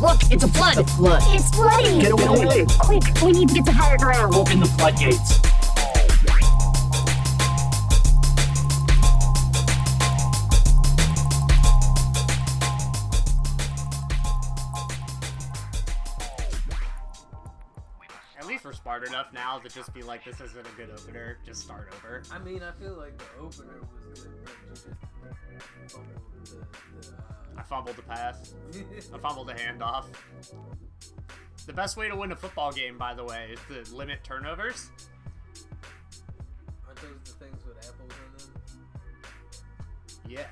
Look, it's a flood. The flood. It's flooding. Get away. Quick, we need to get to higher ground. Open the floodgates. Enough now to just be like, this isn't a good opener. Just start over. I mean, I feel like the opener was good, but you just fumbled the, the, I fumbled the pass. uh, I fumbled the handoff. The best way to win a football game, by the way, is to limit turnovers. Aren't those the things with apples in them? Yeah.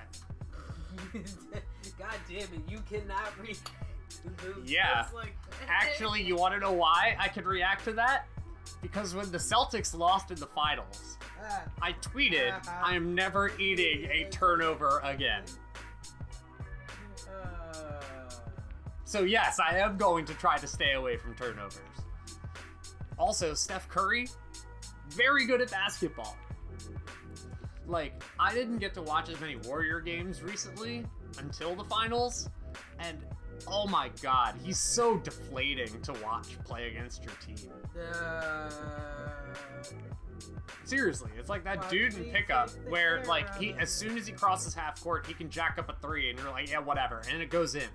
God damn it, you cannot read. Yeah. Like. Actually, you want to know why I could react to that? Because when the Celtics lost in the finals, I tweeted, I am never eating a turnover again. uh, So, yes, I am going to try to stay away from turnovers. Also, Steph Curry, very good at basketball. Like, I didn't get to watch as many Warrior games recently until the finals, and oh my god, he's so deflating to watch play against your team. uh, Seriously, it's like that dude in pickup where like he as soon as he crosses half court, he can jack up a three and you're like, yeah, whatever, and it goes in.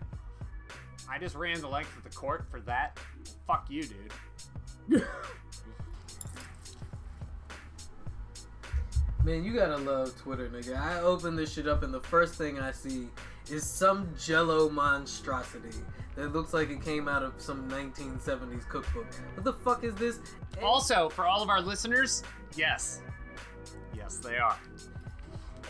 I just ran the length of the court for that. Fuck you, dude. Man, you gotta love Twitter, nigga. I open this shit up and the first thing I see is some jello monstrosity that looks like it came out of some 1970s cookbook. What the fuck is this? Egg- Also, for all of our listeners, yes. Yes, they are.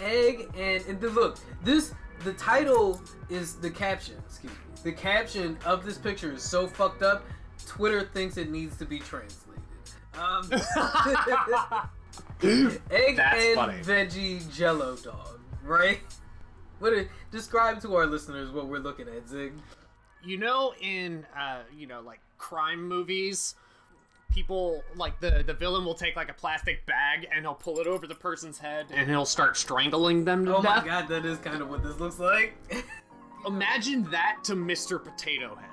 egg and, and the, look, this the title is the caption, excuse me. The caption of this picture is so fucked up, Twitter thinks it needs to be translated. Um, egg That's and funny. veggie jello dog, right? What it, describe to our listeners what we're looking at, Zig. you know in uh you know like crime movies people like the the villain will take like a plastic bag and he'll pull it over the person's head and he'll start strangling them to Oh my god, that is kind of what this looks like. imagine that to mr potato head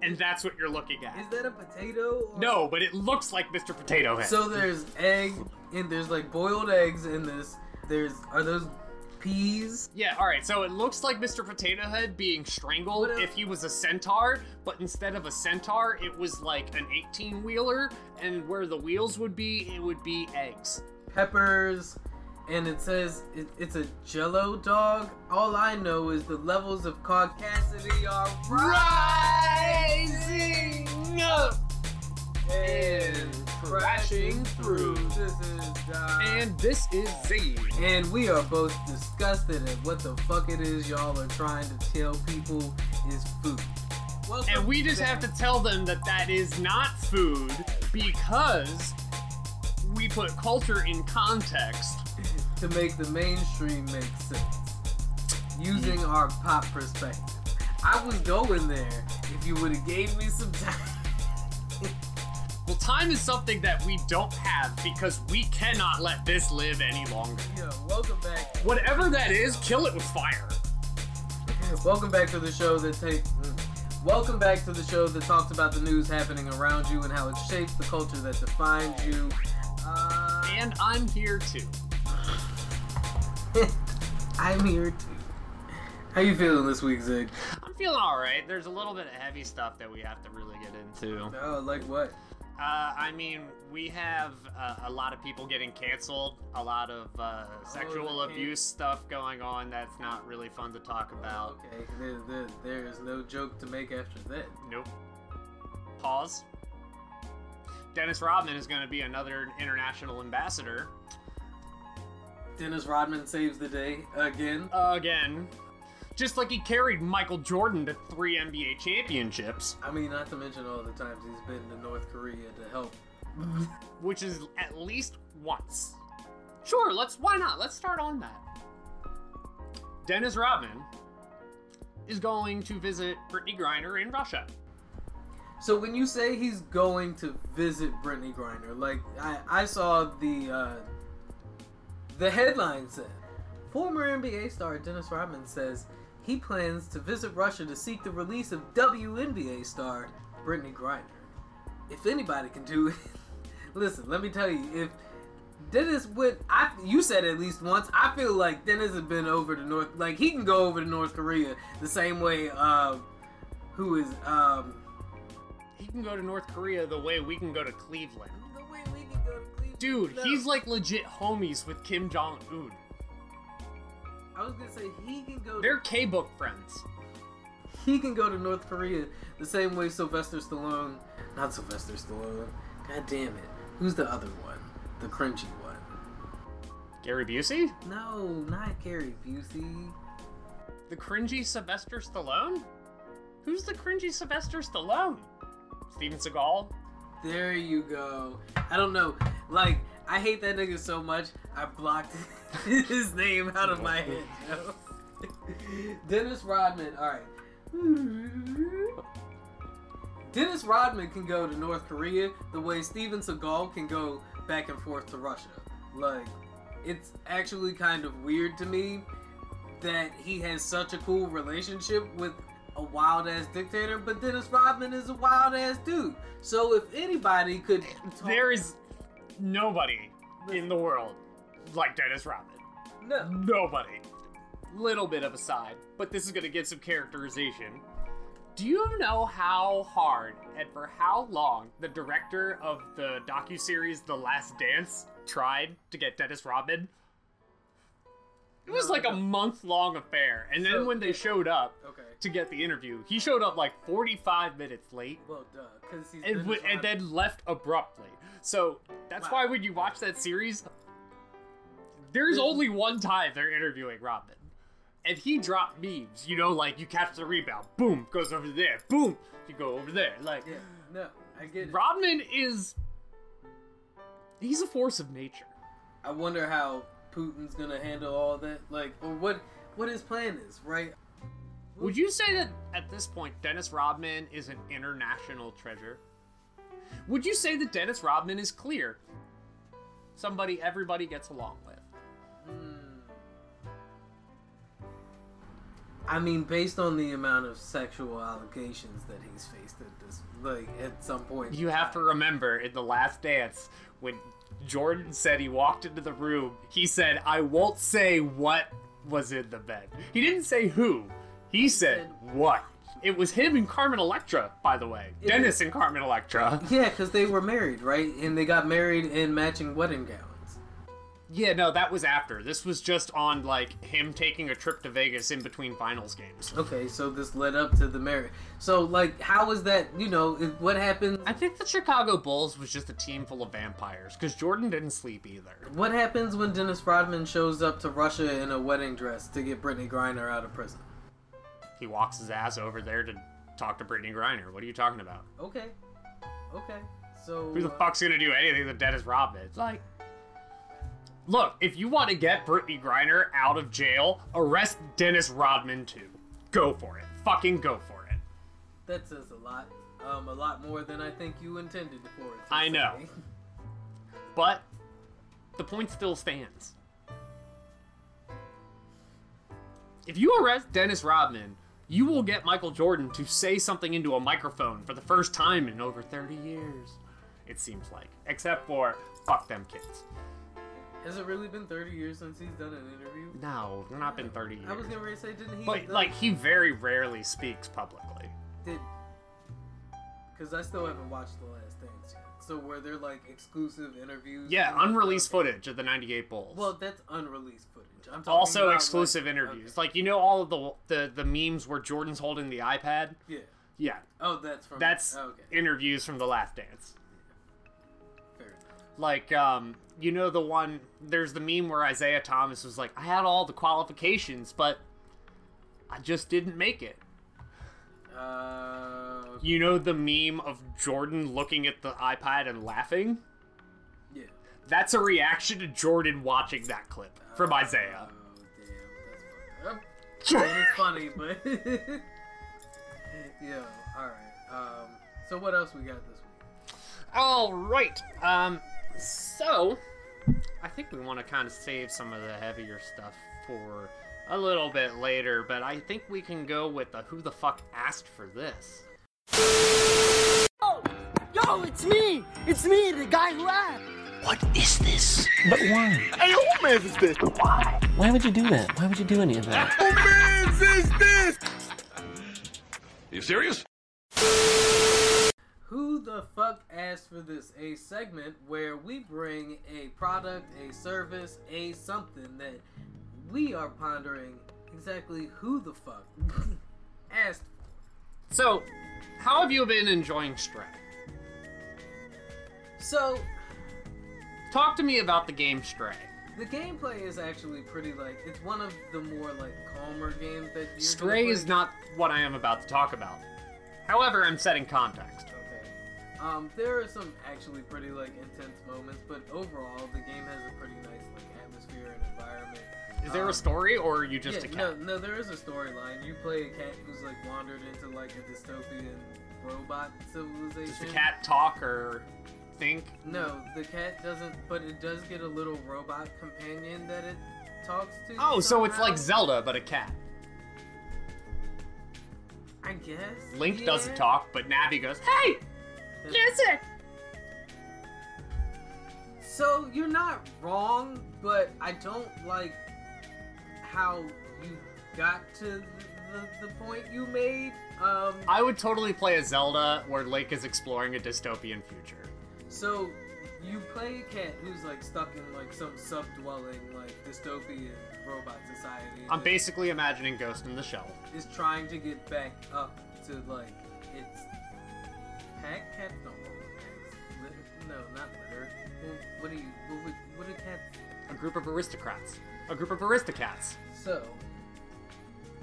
and that's what you're looking at. is that a potato? or- no but it looks like mr potato head So there's egg and there's like boiled eggs in this. There's are those peas? yeah all right so it looks like mr potato head being strangled if he was a centaur but instead of a centaur it was like an 18 wheeler and where the wheels would be it would be eggs peppers, and it says it, it's a Jello dog. All I know is the levels of caucasity are rising up and crashing through. This is. And this is Z. and we are both disgusted at what the fuck it is y'all are trying to tell people is food. Welcome And we just have to tell them that that is not food because we put culture in context. to make the mainstream make sense using mm. our pop perspective. I was going there if you would have gave me some time. Well, time is something that we don't have because we cannot let this live any longer. Yo, welcome back. Whatever that is, kill it with fire. Welcome back to the show that take. mm. Welcome back to the show that talks about the news happening around you and how it shapes the culture that defines you. Uh, And I'm here too. I'm here too. How you feeling this week, Zig? I'm feeling alright. There's a little bit of heavy stuff that we have to really get into. Oh, like what? Uh, I mean, we have uh, a lot of people getting canceled, a lot of uh, sexual the can- abuse stuff going on that's not really fun to talk about. Okay, there, there, there is no joke to make after that. Nope. Pause. Dennis Rodman is going to be another international ambassador Dennis Rodman saves the day again. again. Just like he carried Michael Jordan to three NBA championships, I mean, not to mention all the times he's been to North Korea to help. which is at least once. Sure, let's why not? Let's start on that. Dennis Rodman is going to visit Brittney Griner in Russia. So when you say he's going to visit Brittney Griner, like I, I saw the uh, the headline said, former NBA star Dennis Rodman says he plans to visit Russia to seek the release of WNBA star Brittney Griner. If anybody can do it, listen, let me tell you, if Dennis went, I you said at least once. I feel like Dennis has been over to North, like he can go over to North Korea the same way. Uh, who is um, He can go to North Korea the way we can go to Cleveland. the way we can go to Cleveland? Dude, No. he's like legit homies with Kim Jong Un. Was gonna say he can go. They're K book friends. he can go to North Korea the same way Sylvester Stallone, not Sylvester Stallone. God damn it. Who's the other one? The crunchy one. Gary Busey? No, not Gary Busey. The cringy Sylvester Stallone? Who's the cringy Sylvester Stallone? Steven Seagal? There you go. I don't know. Like, I hate that nigga so much, I blocked his name out of my head, yo. Dennis Rodman, alright. Dennis Rodman can go to North Korea the way Steven Seagal can go back and forth to Russia. Like, it's actually kind of weird to me that he has such a cool relationship with a wild ass dictator, but Dennis Rodman is a wild ass dude. So if anybody could, talk- There is nobody in the world like Dennis Rodman. no, Nobody. Little bit of a side, but this is gonna get some characterization. Do you know how hard and for how long the director of the docuseries The Last Dance tried to get Dennis Rodman? It was like a month long affair, and then when they showed up okay, to get the interview, he showed up like 45 minutes late well, duh, he's and, w- and then left abruptly. So that's Wow. why when you watch that series, there's only one time they're interviewing Rodman. And he dropped memes, you know, like you catch the rebound, boom, goes over there, boom, you go over there. Like, yeah, no, I get it. Rodman is. He's a force of nature. I wonder how Putin's gonna handle all that, like, or what what his plan is, right? Would you say that at this point, Dennis Rodman is an international treasure? Would you say that Dennis Rodman is clear? Somebody everybody gets along with. I mean, based on the amount of sexual allegations that he's faced at this, like, at some point, You have to remember in the last dance when Jordan said he walked into the room, he said, I won't say what was in the bed. He didn't say who, he said what. It was him and Carmen Electra, by the way. Dennis and Carmen Electra. Yeah, because they were married, right? And they got married in matching wedding gowns. Yeah, no, that was after. This was just on, like, him taking a trip to Vegas in between finals games. Okay, so this led up to the marriage. So, like, how is that? You know, what happens? I think the Chicago Bulls was just a team full of vampires, because Jordan didn't sleep either. What happens when Dennis Rodman shows up to Russia in a wedding dress to get Brittney Griner out of prison? He walks his ass over there to talk to Brittney Griner. What are you talking about? Okay, okay. So Who the uh, fuck's gonna do anything to Dennis Rodman? It's like, look, if you want to get Brittney Griner out of jail, arrest Dennis Rodman too. Go for it. Fucking go for it. That says a lot. Um, a lot more than I think you intended for it. I know. But the point still stands. If you arrest Dennis Rodman, you will get Michael Jordan to say something into a microphone for the first time in over 30 years. It seems like. Except for fuck them kids. Has it really been 30 years since he's done an interview? No, it's not been 30 years. I was gonna say, didn't he? But like he very rarely speaks publicly. did because I still haven't watched the last dance yet. So were there like exclusive interviews? Yeah, unreleased footage of the 98 Bulls. Well, that's unreleased footage. I'm talking also about, exclusive like- interviews. okay. Like you know all of the, the the memes where Jordan's holding the iPad? Yeah. Yeah, Oh, that's from. that's oh, okay. interviews from the last dance. Like um you know the one there's the meme where Isiah Thomas was like I had all the qualifications but I just didn't make it. Uh, You know the meme of Jordan looking at the iPad and laughing? yeah. That's a reaction to Jordan watching that clip from Isiah. Oh damn, that's up. It's funny, but yeah. All right. Um. So what else we got this week? All right. Um. So, I think we want to kind of save some of the heavier stuff for a little bit later, but I think we can go with the who the fuck asked for this. Oh, Yo, it's me! It's me, the guy who asked! What is this? But why? Hey, who man is this? Why? Why would you do that? Why would you do any of that? Who man is this? Are You serious? Who the fuck asked for this? A segment where we bring a product, a service, a something that we are pondering exactly who the fuck asked for. So, how have you been enjoying Stray? So, Talk to me about the game Stray. the gameplay is actually pretty like it's one of the more like calmer games that you're Stray is not what I am about to talk about. However, I'm setting context. Um, there are some actually pretty like intense moments, but overall the game has a pretty nice like atmosphere and environment. Is there Um, a story, or are you just yeah, a no, cat? no, there is a storyline. You play a cat who's like wandered into like a dystopian robot civilization. Does the cat talk or think? No, the cat doesn't, but it does get a little robot companion that it talks to. Oh, so it's like Zelda, but a cat. I guess. Link yeah. doesn't talk, but Navi goes, "Hey, listen." So you're not wrong, but I don't like how you got to the, the, the point you made. Um, I would totally play a Zelda where Link is exploring a dystopian future. so you play a cat who's like stuck in like some sub-dwelling like dystopian robot society. I'm basically imagining Ghost in the Shell. is trying to get back up to like its pack. Cats don't roll with packs. Litter? No, not litter. Well, what do you? What would? What do cats? A group of aristocrats. A group of aristocrats. So,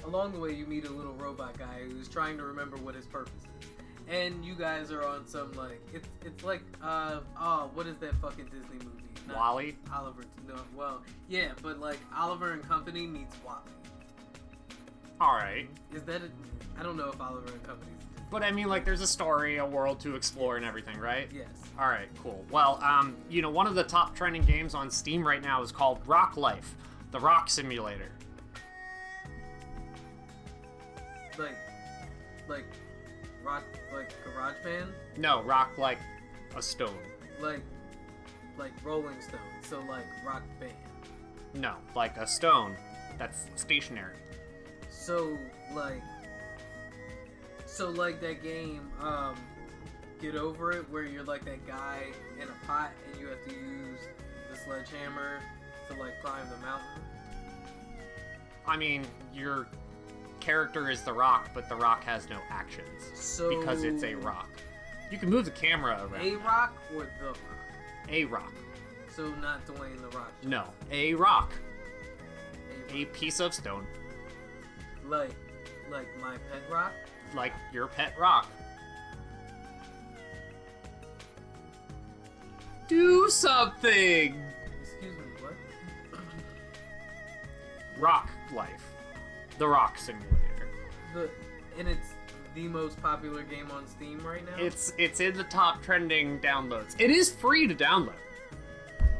along the way, you meet a little robot guy who's trying to remember what his purpose is. And you guys are on some, like, it's it's like, uh, oh, what is that fucking Disney movie? Not WALL-E. Oliver, no, well, yeah, but like Oliver and Company meets WALL-E. Alright. Is that a, I don't know if Oliver and Company's. But I mean, like, there's a story, a world to explore, and everything, right? Yes. All right, cool. Well, um, you know, one of the top trending games on Steam right now is called Rock Life, the Rock Simulator. Like, like, rock, like Garage Band? No, rock like a stone. Like, like Rolling Stone. So, like, rock band. No, like a stone that's stationary. So like So like that game, um Get Over It where you're like that guy in a pot and you have to use the sledgehammer to like climb the mountain. I mean, your character is the rock, but the rock has no actions So because it's a rock. You can move the camera around. A rock or the rock? A rock. So not Dwayne the Rock. No, a rock. A A piece of stone, like like my pet rock? Like your pet rock. Do something! Excuse me, what? Rock Life. The Rock Simulator. The and it's the most popular game on Steam right now? It's it's in the top trending downloads. It is free to download.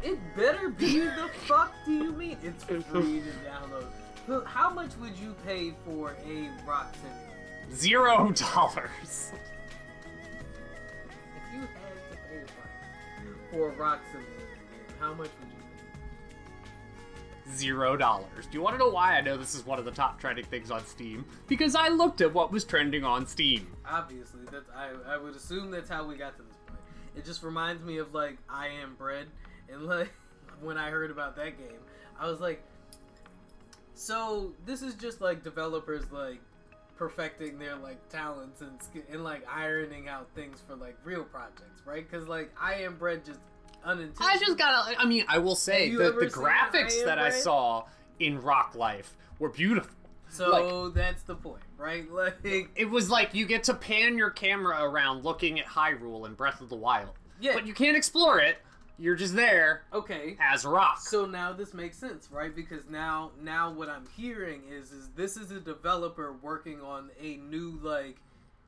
It better be the fuck do you mean? It's free to download. How much would you pay for a rock simulator? Zero dollars. If you had to pay for a rock simulator game, how much would you pay? Zero dollars. Do you want to know why I know this is one of the top trending things on Steam? Because I looked at what was trending on Steam. Obviously, that's I, I would assume that's how we got to this point. It just reminds me of like I Am Bread, and like when I heard about that game, I was like, so this is just like developers like perfecting their like talents and and like ironing out things for like real projects, right? Because like I Am Bread just unintentional. I just gotta. I mean, I will say that the graphics I that I saw in Rock Life were beautiful. So that's the point, right? Like It was like you get to pan your camera around looking at Hyrule and Breath of the Wild. Yeah. But you can't explore it. You're just there okay. as a rock. So now this makes sense, right? Because now now what I'm hearing is is this is a developer working on a new like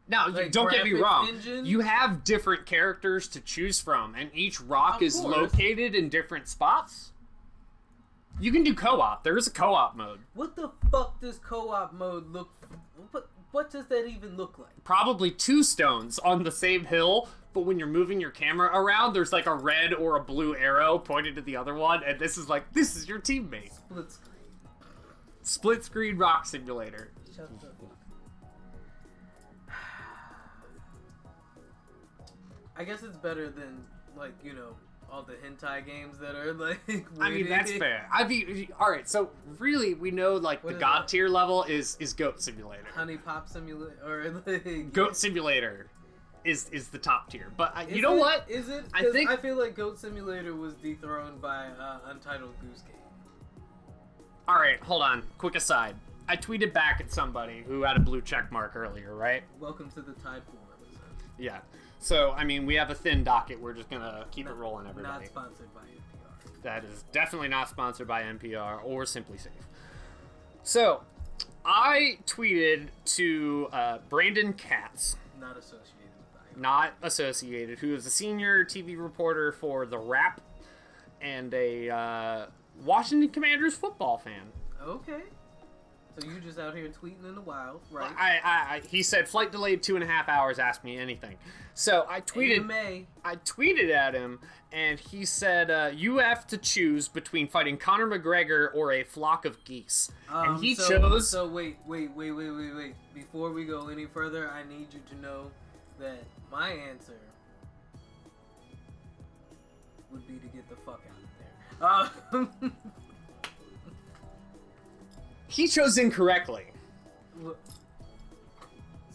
Now, you like, don't get me wrong. engine? You have different characters to choose from, and each rock Of is course. located in different spots. You can do co-op. There is a co-op mode. What the fuck does co-op mode look? What what does that even look like? Probably two stones on the same hill, but when you're moving your camera around, there's like a red or a blue arrow pointed to the other one, and this is like this is your teammate. Split screen. Split screen rock simulator. Shut the. I guess it's better than like you know all the hentai games that are like. I mean that's fair. I mean, all right. So really, we know like What the god tier level is is Goat Simulator. HuniePop Simulator or like Goat Simulator is is the top tier. But Is you know it- what? Is it? I think- I feel like Goat Simulator was dethroned by uh, Untitled Goose Game. All right, hold on. Quick aside. I tweeted back at somebody who had a blue check mark earlier, right? Welcome to the Tide Pool episode. Yeah. So I mean, we have a thin docket. We're just gonna keep it Not- rolling, Not everybody. sponsored by NPR. That is definitely not sponsored by NPR or SimpliSafe. So, I tweeted to uh, Brandon Katz, Not associated. Not associated, who is a senior TV reporter for The Wrap and a uh, Washington Commanders football fan. Okay. So you just out here tweeting in the wild, right? I, I, I, he said flight delayed two and a half hours. Ask me anything. So I tweeted. AMA. I tweeted at him, and he said, uh, "You have to choose between fighting Conor McGregor or a flock of geese." Um, and he so, chose. So wait, wait, wait, wait, wait, wait. Before we go any further, I need you to know that my answer would be to get the fuck out of there. Uh, he chose incorrectly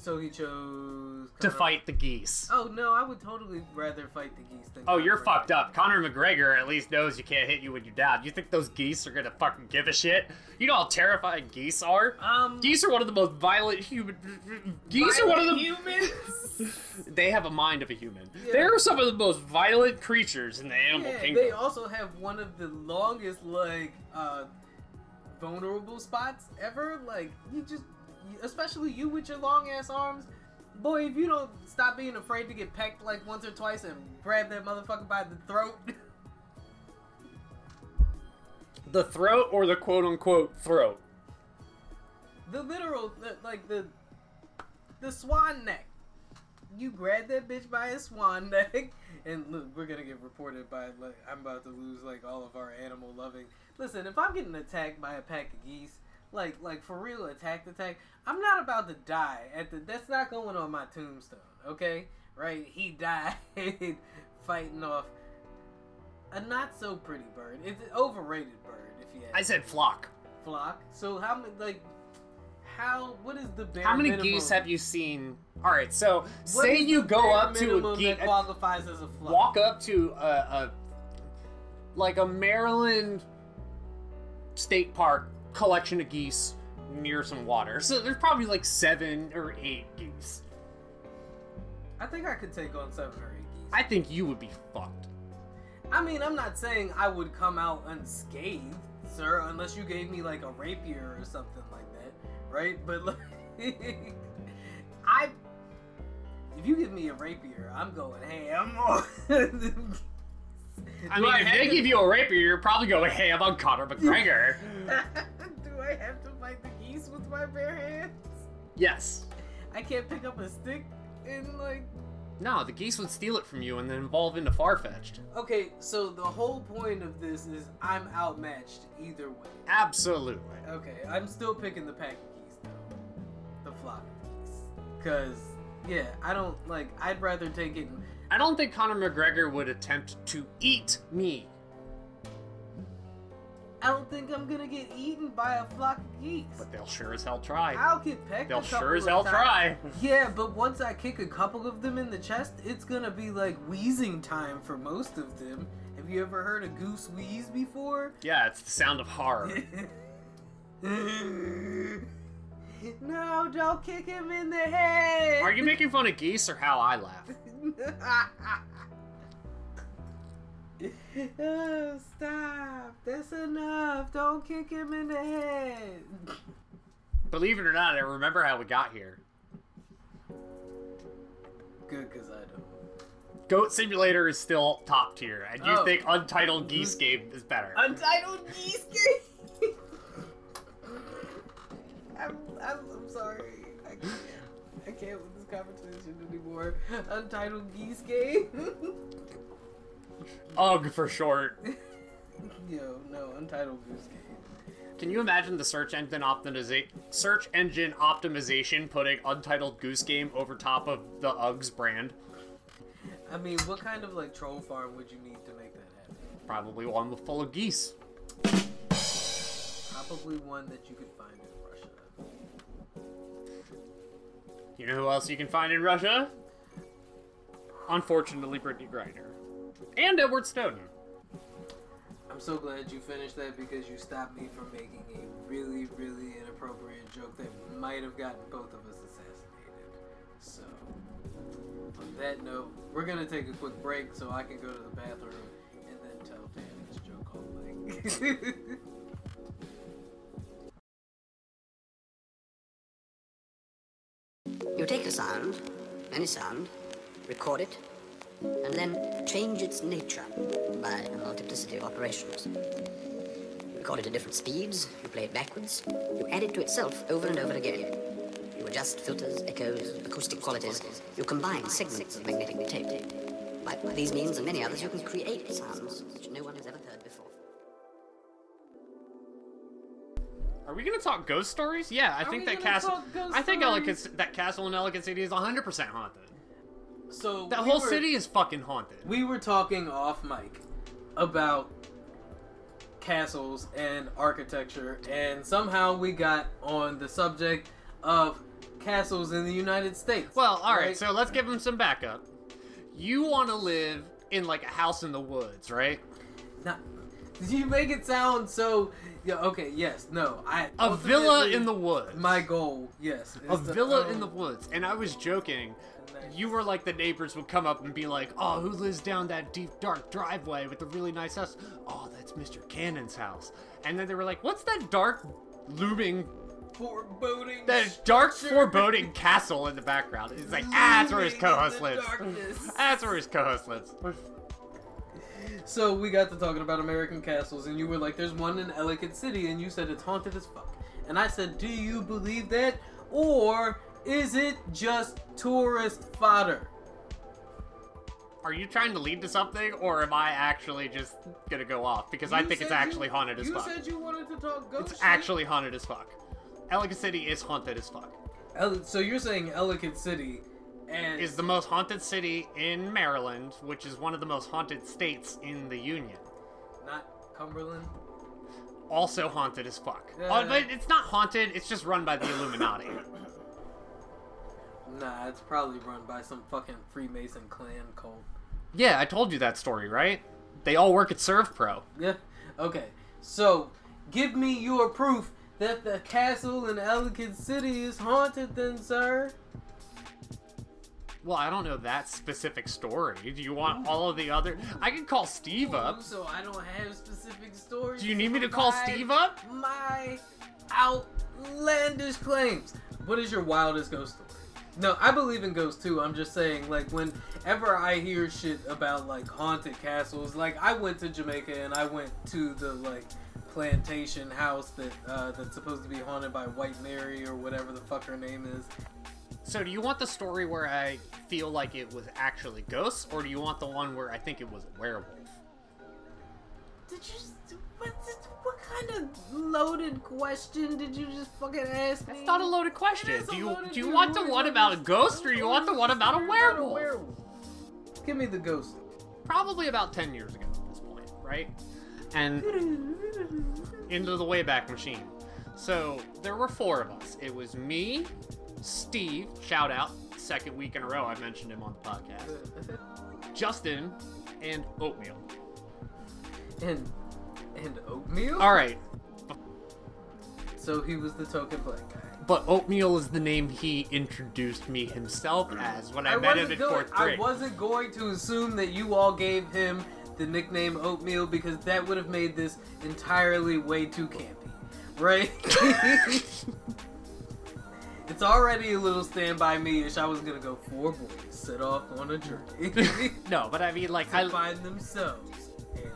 so he chose to fight the geese. Oh no, I would totally rather fight the geese than. Oh, Conor you're McGregor. fucked up. Conor McGregor at least knows you can't hit you when you're down. You think those geese are gonna fucking give a shit? You know how terrifying geese are? Um, Geese are one of the most violent human. Geese are one of the. humans. They have a mind of a human. Yeah. They're some of the most violent creatures in the animal yeah, kingdom. they also have one of the longest like uh vulnerable spots ever. Like you just, especially you with your long ass arms, boy. If you don't stop being afraid to get pecked like once or twice and grab that motherfucker by the throat, the throat or the quote unquote throat. the literal, the, like the the swan neck. You grab that bitch by his swan neck, and look, we're gonna get reported by like I'm about to lose like all of our animal loving. Listen, if I'm getting attacked by a pack of geese, like like for real attack the attack, I'm not about to die. At the that's not going on my tombstone. Okay, right? He died fighting off a not so pretty bird. It's an overrated bird, if you ask. I said flock. flock. So how many like how what is the bare How many minimum? geese have you seen? All right, so What say you go up to a geese, that qualifies as a flock. walk up to a, a like a Maryland state park collection of geese near some water. So there's probably like seven or eight geese. I think I could take on seven or eight geese. I think you would be fucked. I mean, I'm not saying I would come out unscathed, sir, unless you gave me like a rapier or something like that, right? But like, I, if you give me a rapier, I'm going ham. I mean, if they give you a rapier, you're probably going "Hey, I'm on Conor McGregor. Do I have to fight the geese with my bare hands? yes. I can't pick up a stick and like. No, the geese would steal it from you and then evolve into Farfetch'd. Okay, so the whole point of this is I'm outmatched either way. Absolutely. Okay, I'm still picking the pack of geese though, the flock of geese, cause yeah, I don't like. I'd rather take it. I don't think Conor McGregor would attempt to eat me. I don't think I'm gonna get eaten by a flock of geese. But they'll sure as hell try. I'll get pecked. They'll a couple sure as hell try. Yeah, but once I kick a couple of them in the chest, it's gonna be like wheezing time for most of them. Have you ever heard a goose wheeze before? Yeah, it's the sound of horror. no, don't kick him in the head. Are you making fun of geese or how I laugh? oh, stop. That's enough. Don't kick him in the head. Believe it or not, I remember how we got here. Good, because I don't. Goat Simulator is still top tier, and you Oh. think Untitled Geese Game is better. Untitled Geese Game. I'm, I'm, I'm sorry. I can't. I can't conversation anymore. Untitled Geese Game. Ugh for short. Yo, no, Untitled Goose Game. Can you imagine the search engine optimiza- search engine optimization putting Untitled Goose Game over top of the Uggs brand? I mean, what kind of like troll farm would you need to make that happen? Probably one with full of geese. Probably one that you could You know who else you can find in Russia? Unfortunately, Brittney Griner. And Edward Snowden. I'm so glad you finished that because you stopped me from making a really, really inappropriate joke that might have gotten both of us assassinated. So, on that note, we're gonna take a quick break so I can go to the bathroom and then tell Pam this joke all like. You take a sound, any sound, record it, and then change its nature by a multiplicity of operations. You record it at different speeds, you play it backwards, you add it to itself over and over again. You adjust filters, echoes, acoustic qualities, you combine segments of magnetic tape. By, these means and many others, you can create sounds which no one Are we gonna talk ghost stories? Yeah, I Are think we that gonna castle. talk ghost I think stories? Elegant, that castle in Ellicott City is 100 percent haunted. so That we whole were- city is fucking haunted. We were talking off mic about castles and architecture, and somehow we got on the subject of castles in the United States. Well, all right, so let's give him some backup. You want to live in like a house in the woods, right? Now, did you make it sound so? Yeah. Okay. Yes. No. I. A villa in the woods. My goal. Yes. a is villa own- in the woods. And I was joking. Nice. You were like the neighbors would come up and be like, "Oh, who lives down that deep dark driveway with the really nice house?" "Oh, that's Mr. Cannon's house." And then they were like, "What's that dark looming foreboding. that dark structure foreboding castle in the background?" It's like, "Ah, that's where his co-host the lives." darkness. That's where his co-host lives. So we got to talking about American castles, and you were like, "There's one in Ellicott City," and you said it's haunted as fuck. And I said, "Do you believe that, or is it just tourist fodder?" Are you trying to lead to something, or am I actually just gonna go off? Because I think it's said you- actually haunted as you fuck. You said you wanted to talk ghost. It's shit. actually haunted as fuck. Ellicott City is haunted as fuck. El- so you're saying Ellicott City, and Is the most haunted city in Maryland, which is one of the most haunted states in the Union. not Cumberland? Also haunted as fuck. Yeah. Oh, but it's not haunted, it's just run by the Illuminati. Nah, it's probably run by some fucking Freemason clan cult. yeah, I told you that story, right? They all work at ServPro. Yeah. Okay. So, give me your proof that the castle in Ellicott City is haunted, then, sir. Well, I don't know that specific story. Do you want all of the other? I can call Steve up. So I don't have specific stories. Do you need me to call Steve up? My outlandish claims. What is your wildest ghost story? No, I believe in ghosts too. I'm just saying, like, whenever I hear shit about like haunted castles, like I went to Jamaica and I went to the like plantation house that uh, that's supposed to be haunted by White Mary or whatever the fuck her name is. So, do you want the story where I feel like it was actually ghosts, or do you want the one where I think it was a werewolf? Did you? just- What, what kind of loaded question did you just fucking ask me? It's not a loaded question. Do you loaded- do you want the one about a ghost? or you want the one about a werewolf? Give me the ghost. Probably about ten years ago at this point, right? And into the Wayback Machine. So there were four of us. It was me, Steve, shout out, second week in a row I mentioned him on the podcast. Justin, and Oatmeal. and and oatmeal. All right, So he was the token black guy. but Oatmeal is the name he introduced me himself as when I, met him in going, fourth I wasn't going to assume that you all gave him the nickname Oatmeal because that would have made this entirely way too campy, right? it's already a little stand by me-ish. I was gonna go four boys. set off on a journey No, but I mean, like, to I. find themselves and.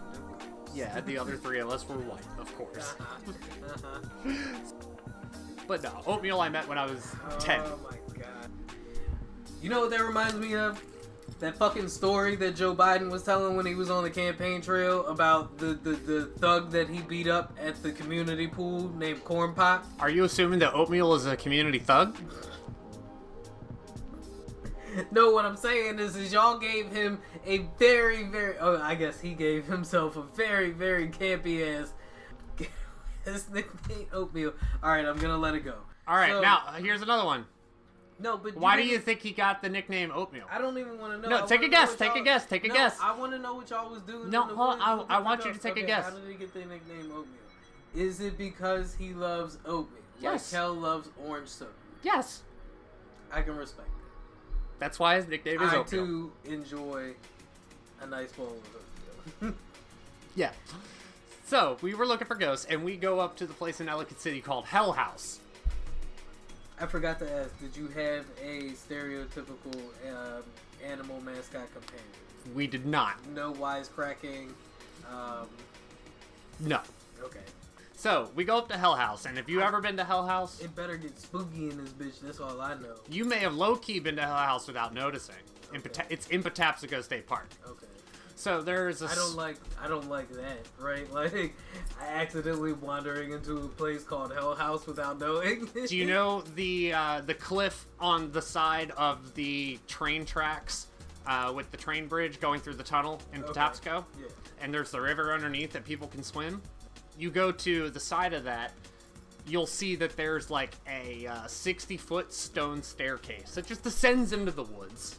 Yeah, the other three of us were white, of course. Uh-huh. But no, oatmeal I met when I was 10. Oh my god. You know what that reminds me of? That fucking story that Joe Biden was telling when he was on the campaign trail about the, the, the thug that he beat up at the community pool named Corn Pop. Are you assuming that oatmeal is a community thug? No, what I'm saying is, is y'all gave him a very, very. Oh, I guess he gave himself a very, very campy ass. His nickname oatmeal. All right, I'm gonna let it go. All right, So- now here's another one. No, but Why do didn't- you think he got the nickname oatmeal? I don't even want to know. No, I take a guess, take a guess, take a No, guess. I want to know what y'all was doing. No, hold on, I- I want you to take a guess. How did he get the nickname oatmeal? Is it because he loves oatmeal? Yes. Like Kel loves orange soda. Yes. I can respect that. That's why his nickname is I oatmeal. too enjoy a nice bowl of oatmeal. Yeah. So we were looking for ghosts, and we go up to the place in Ellicott City called Hell House. I forgot to ask. Did you have a stereotypical um, animal mascot companion? We did not. No wisecracking. Um, No. okay. So we go up to Hell House, and if you ever been to Hell House, It better get spooky in this bitch. That's all I know. you may have low key been to Hell House without noticing. In Okay. Pata- it's in Patapsco State Park. Okay. So there's a. I don't like I don't like that, right? Like I accidentally wandering into a place called Hell House without knowing. Do you know the uh, the cliff on the side of the train tracks uh, with the train bridge going through the tunnel in Okay. Patapsco? Yeah. And there's the river underneath that people can swim. You go to the side of that, you'll see that there's like a uh, 60 foot stone staircase that just descends into the woods.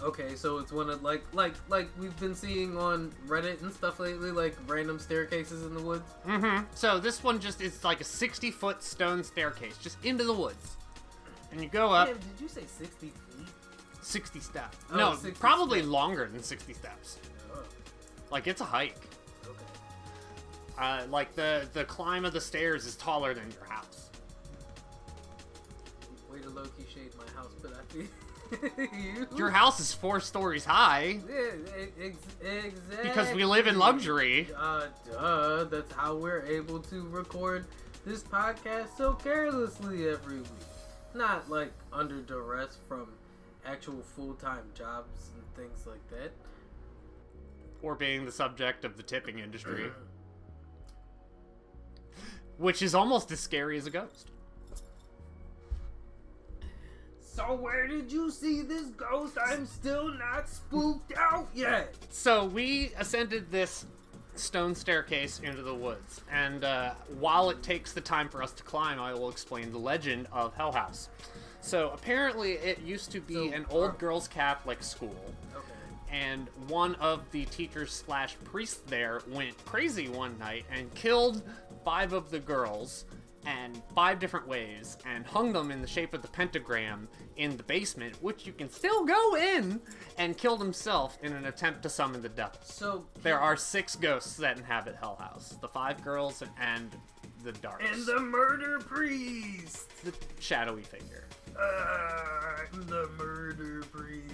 Okay, so it's one of like like like we've been seeing on Reddit and stuff lately, like random staircases in the woods. Mm-hmm. So this one just is like a 60 foot stone staircase just into the woods. And you go up Damn, did you say sixty feet? 60 steps. Oh, no, 60 probably steps. longer than 60 steps. Oh, Like it's a hike. okay. Uh, like the the climb of the stairs is taller than your house. Way to low key shade my house, but I feel. Your house is four stories high exactly. because we live in luxury. Uh, duh. That's how we're able to record this podcast so carelessly every week. Not like under duress from actual full time jobs and things like that. or being the subject of the tipping industry, which is almost as scary as a ghost. So where did you see this ghost? I'm still not spooked out yet. So we ascended this stone staircase into the woods, and uh, while it takes the time for us to climb, I will explain the legend of Hell House. So apparently, it used to be So, an old uh, girls' Catholic school. Okay. and one of the teachers slash priests there went crazy one night and killed five of the girls and five different ways and hung them in the shape of the pentagram in the basement which you can still go in and killed himself in an attempt to summon the devil. So there are six ghosts that inhabit hell house. The five girls and the dark and the murder priest. the shadowy figure. Uh, the murder priest.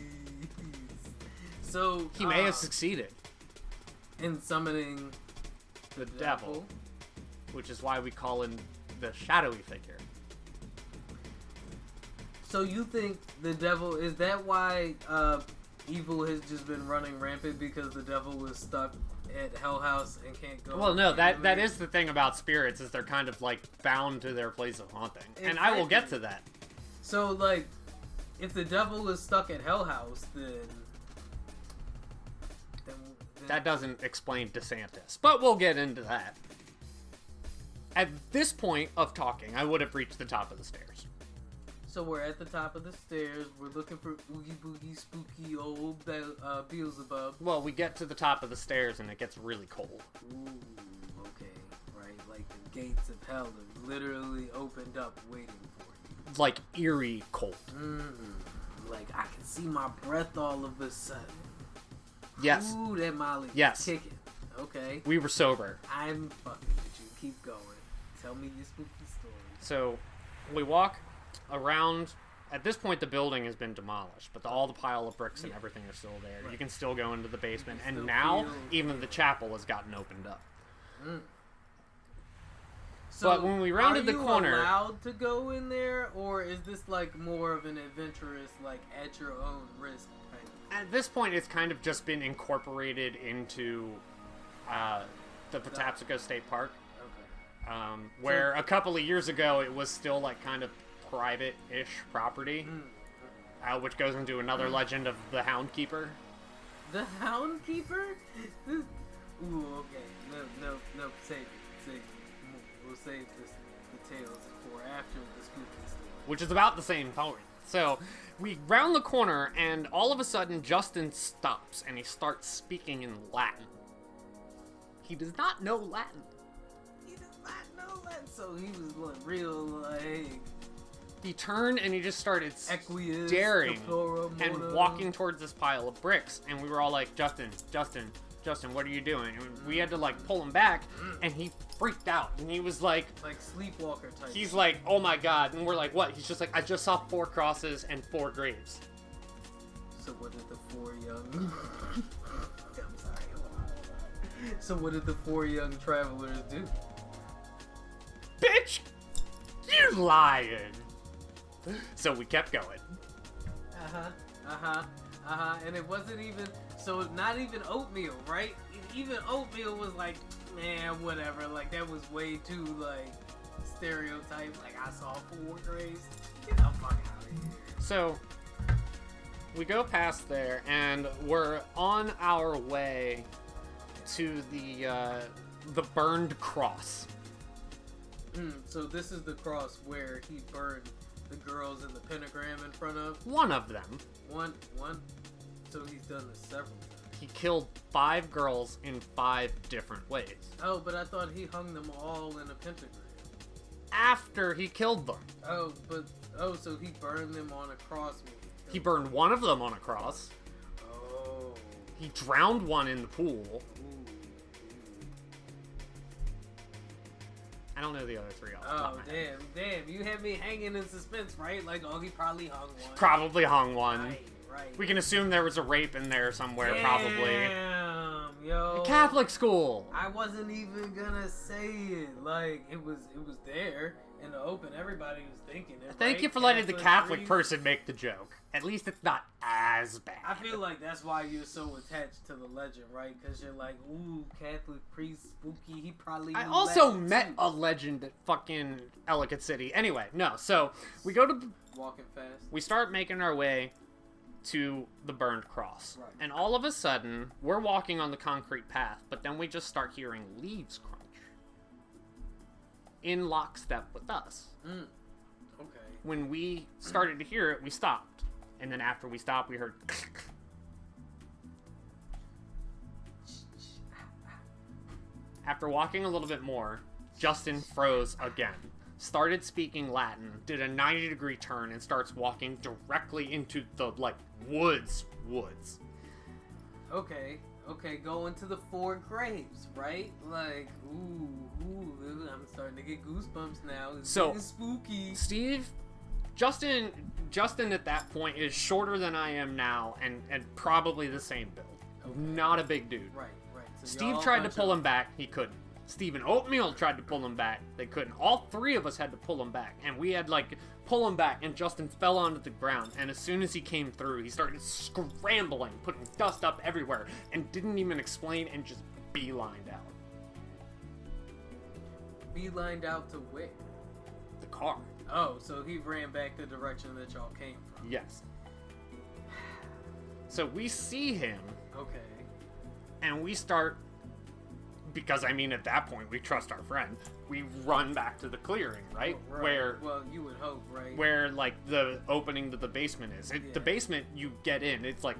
So he may uh, have succeeded. in summoning the devil. which is why we call him the shadowy figure So you think the devil is that why uh, evil has just been running rampant because the devil was stuck at Hell House and can't go? Well, no, that that anywhere? is the thing about spirits is they're kind of like bound to their place of haunting, and I will get to that. So like, if the devil is stuck at Hell House, then then, then That doesn't explain DeSantis, but we'll get into that. At this point of talking, I would have reached the top of the stairs. So we're at the top of the stairs. We're looking for oogie boogie spooky old Be- uh, Beelzebub. Well, we get to the top of the stairs and it gets really cold. Ooh, okay, right. Like the gates of hell have literally opened up, waiting for you. Like eerie cold. Mm, like I can see my breath all of a sudden. Yes, Ooh, that Molly. Yes. Kicking. Okay. we were sober. I'm fucking with you. Keep going. Tell me your spooky story. So we walk around At this point, the building has been demolished, but the, all the pile of bricks and Yeah. everything are still there. You can still go into the basement, and now feel- even the chapel has gotten opened up. So But when we rounded are the you corner- allowed to go in there, or is this like more of an adventurous, like at your own risk type? At this point, it's kind of just been incorporated into uh, the Patapsco State Park. Um, where a couple of years ago it was still like kind of private-ish property, uh, which goes into another legend of the Hound Keeper. The Hound Keeper? This... Ooh, okay. No, no, no. Save it. Save it. We'll save this, the tales for after the spooky story. which is about the same point. So we round the corner, and all of a sudden, Justin stops and he starts speaking in Latin. He does not know Latin. That, so he was like real like He turned and he just started Equius, staring and walking towards this pile of bricks. And we were all like, Justin, Justin, Justin, what are you doing? And we had to like pull him back, mm. and he freaked out. And he was like, like sleepwalker type. he's like, oh my god. And we're like, what? He's just like, I just saw four crosses and four graves. So what did the four young? I'm sorry. So what did the four young travelers do? Bitch! You lying! So we kept going. Uh huh. Uh huh. Uh huh. And it wasn't even so. Not even oatmeal, right? Even oatmeal was like, man, whatever. Like that was way too like stereotype. Like I saw four graves. Get the fuck out of here. So we go past there and we're on our way to the uh, the burned cross. Mm, so this is the cross where he burned the girls in the pentagram in front of One of them, one one. So he's done this several times. he killed five girls in five different ways. Oh, but I thought he hung them all in a pentagram. After he killed them, Oh, but oh, so he burned them on a cross. when he burned one of them on a cross. Oh. He drowned one in the pool. I don't know the other three off the Oh top of my head. damn, damn! You had me hanging in suspense, right? Like, oh, he probably hung one. Probably hung one. Right, right. We can assume there was a rape in there somewhere, probably. Damn, yo. A Catholic school. I wasn't even gonna say it. Like, it was, it was there in the open. Everybody was thinking it. Thank right? you for letting the Catholic priest. person make the joke. At least it's not as bad. I feel like that's why you're so attached to the legend, right? Because you're like, ooh, Catholic priest, spooky. He probably. I also met too. a legend at fucking Ellicott City. Anyway, no. So we go to, walking fast. we start making our way to the burned cross, Right. and all of a sudden we're walking on the concrete path, but then we just start hearing leaves crunch in lockstep with us. Mm. Okay. When we started to hear it, we stopped, and then after we stopped, we heard. After walking a little bit more, Justin froze again, started speaking Latin, did a 90 degree turn, and starts walking directly into the, like, woods. Woods. Okay, okay, going to the four graves, right? Like, ooh, ooh, I'm starting to get goosebumps now. It's So- spooky. Steve, Justin, Justin at that point is shorter than I am now, and, and probably the same build. Okay. Not a big dude. Right, right. So Steve tried to pull of- him back. He couldn't. Steve and Oatmeal tried to pull him back. They couldn't. All three of us had to pull him back. And we had, like, pull him back, and Justin fell onto the ground. And as soon as he came through, he started scrambling, putting dust up everywhere, and didn't even explain and just beelined out. Beelined out to where? The car. Oh, so he ran back the direction that y'all came from. Yes. So we see him, Okay. and we start. Because, I mean, at that point, we trust our friend. We run back to the clearing, right? Oh, right. Where Well, you would hope, right? where like the opening to the basement is. It, The basement you get in, it's like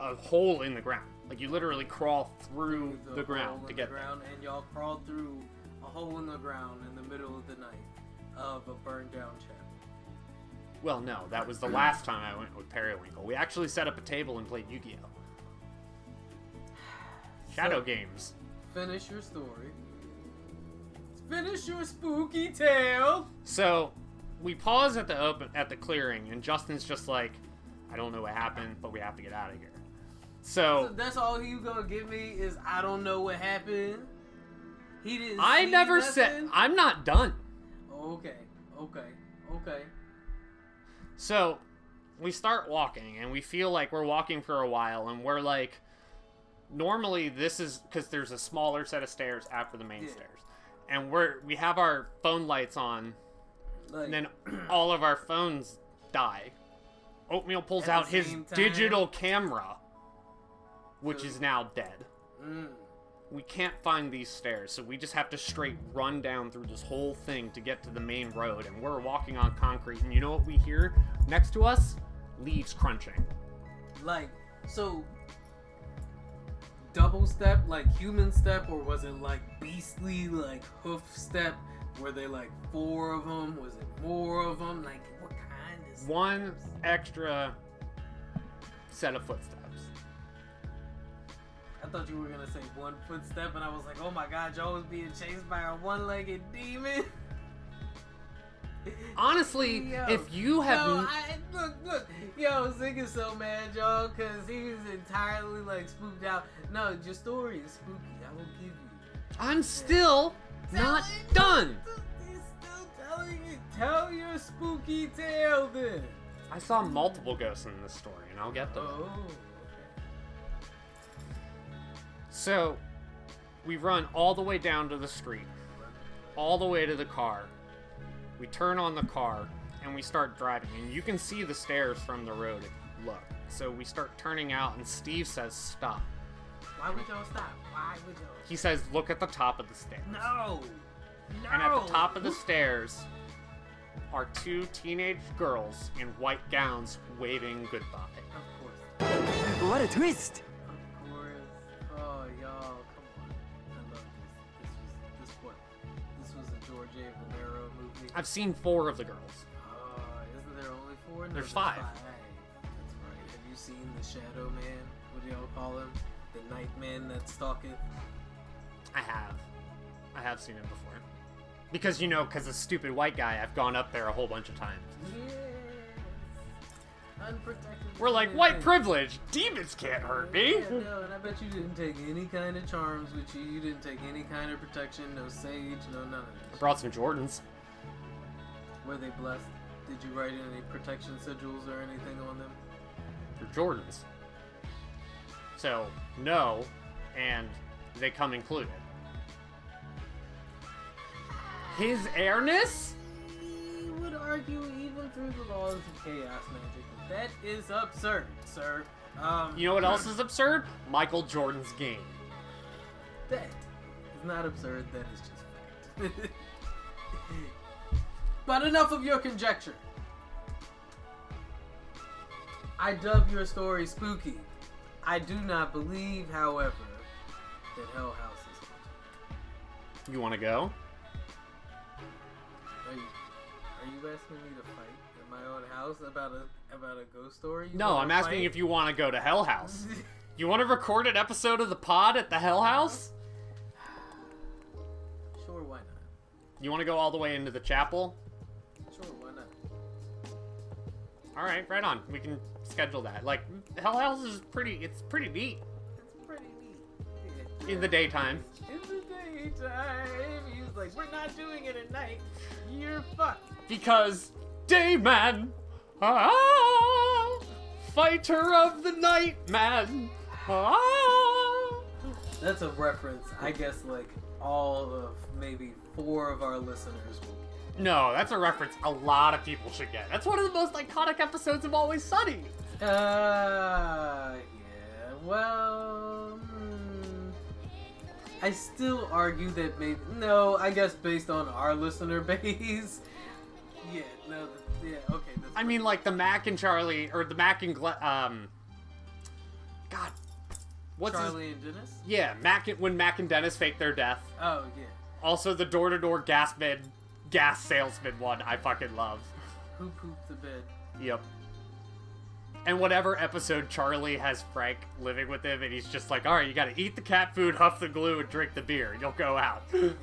a hole in the ground. Like you literally crawl through the, hole ground to the get there. ground, and y'all crawled through a hole in the ground in the middle of the night of a burned down chapel. Well, no, that was the last time I went with Periwinkle. We actually set up a table and played Yu-Gi-Oh. Shadow So- games. Finish your story. Finish your spooky tale. So we pause at the open at the clearing, and Justin's just like, I don't know what happened, but we have to get out of here. So So that's all you gonna give me is I don't know what happened. He didn't. I never nothing? said I'm not done. Okay, okay, okay. So we start walking, and we feel like we're walking for a while, and we're like, normally this is because there's a smaller set of stairs after the main Yeah. stairs, and we're we have our phone lights on, Like, and then all of our phones die. Oatmeal pulls out his time? digital camera, which is now dead. mm, We can't find these stairs, so we just have to straight run down through this whole thing to get to the main road. And we're walking on concrete, and you know what we hear next to us? Leaves crunching. like so. Double step, like human step, or was it like beastly, like hoof step? Were they like four of them? Was it more of them? Like what kind of? One extra set of footsteps. I thought you were gonna say one footstep, and I was like, oh my god, y'all was being chased by a one-legged demon. Honestly, Yo, if you have. no, n- I, look, look, yo, Zig is so mad, y'all, because he was entirely like spooked out. No, your story is spooky. I will give you. I'm still not done! He's still telling you. Tell your spooky tale then. I saw multiple ghosts in this story, and I'll get them. Oh. So, we run all the way down to the street, all the way to the car. We turn on the car, and we start driving. And you can see the stairs from the road if you look. So we start turning out, and Steve says, Stop. Why would y'all stop? Why would y'all? He says, Look at the top of the stairs. No. No. And at the top of the stairs are two teenage girls in white gowns waving goodbye. Of course. What a twist! I've seen four of the girls. Oh, isn't there only four? No, There's five. That's right. Have you seen the Shadow Man? What do y'all call him? The Night Man that stalketh. I have. I have seen him before. Because, you know, because a stupid white guy, I've gone up there a whole bunch of times. Yes. Unprotected. We're like, white privilege! Demons can't hurt me! Yeah, no, and I bet you didn't take any kind of charms with you. You didn't take any kind of protection, no sage, no none of I brought some Jordans. Were they blessed? Did you write any protection sigils or anything on them? They're Jordans. So, no, and they come included. His airness? Would argue even through the laws of chaos magic that that is absurd, sir. Um, You know what else is absurd? Michael Jordan's game. that is not absurd. That is just fact. but enough of your conjecture. I dub your story spooky. I do not believe, however, that Hell House is haunted. You want to go? Are you, are you asking me to fight in my own house about a about a ghost story? You No, I'm asking fight? if you want to go to Hell House. You want to record an episode of the pod at the Hell uh-huh. House? Sure, why not? You want to go all the way into the chapel? All right, right on. We can schedule that. Like Hell House is pretty. It's pretty neat It's pretty neat. in the daytime. In the daytime, he was like, "We're not doing it at night. You're fucked." Because day man, ah, fighter of the night, man. Ah. That's a reference. I guess like all of maybe four of our listeners will. No, that's a reference a lot of people should get. That's one of the most iconic episodes of Always Sunny. Uh, yeah. Well, hmm. I still argue that maybe no. I guess based on our listener base. Yeah. No. Yeah. Okay. That's I mean, like the Mac and Charlie, or the Mac and Gle- um, God, what's his- Charlie and Dennis. Yeah, Mac and, when Mac and Dennis fake their death. Oh yeah. Also, the door-to-door gas bid, gas salesman one, I fucking love. Who pooped the bed? Yep. And whatever episode Charlie has Frank living with him, and he's just like, all right, you gotta eat the cat food, huff the glue, and drink the beer. You'll go out. Yeah.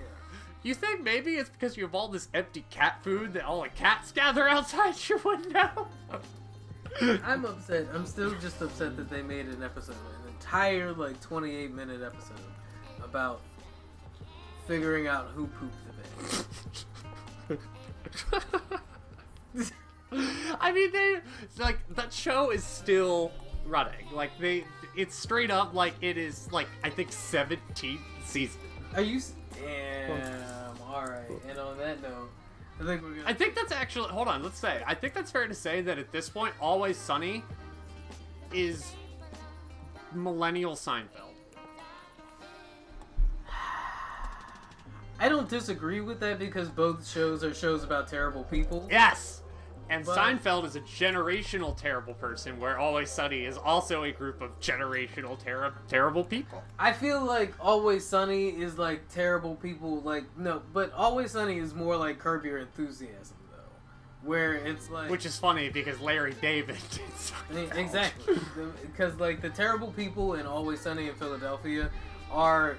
You think maybe it's because you have all this empty cat food that all the cats gather outside your window? I'm upset. I'm still just upset that they made an episode, an entire like 28 minute episode about figuring out who pooped the bed. I mean, they like that show is still running. Like they, it's straight up like it is like I think 17th season. Are you? Damn. All right. And on that note, I think we're gonna. I think that's actually hold on. Let's say I think that's fair to say that at this point, Always Sunny is millennial Seinfeld. I don't disagree with that because both shows are shows about terrible people. Yes. And But- Seinfeld is a generational terrible person, where Always Sunny is also a group of generational ter- terrible people. I feel like Always Sunny is like terrible people. Like no, but Always Sunny is more like Curb Your Enthusiasm though, where it's like Which is funny because Larry David did Seinfeld. exactly because like the terrible people in Always Sunny in Philadelphia are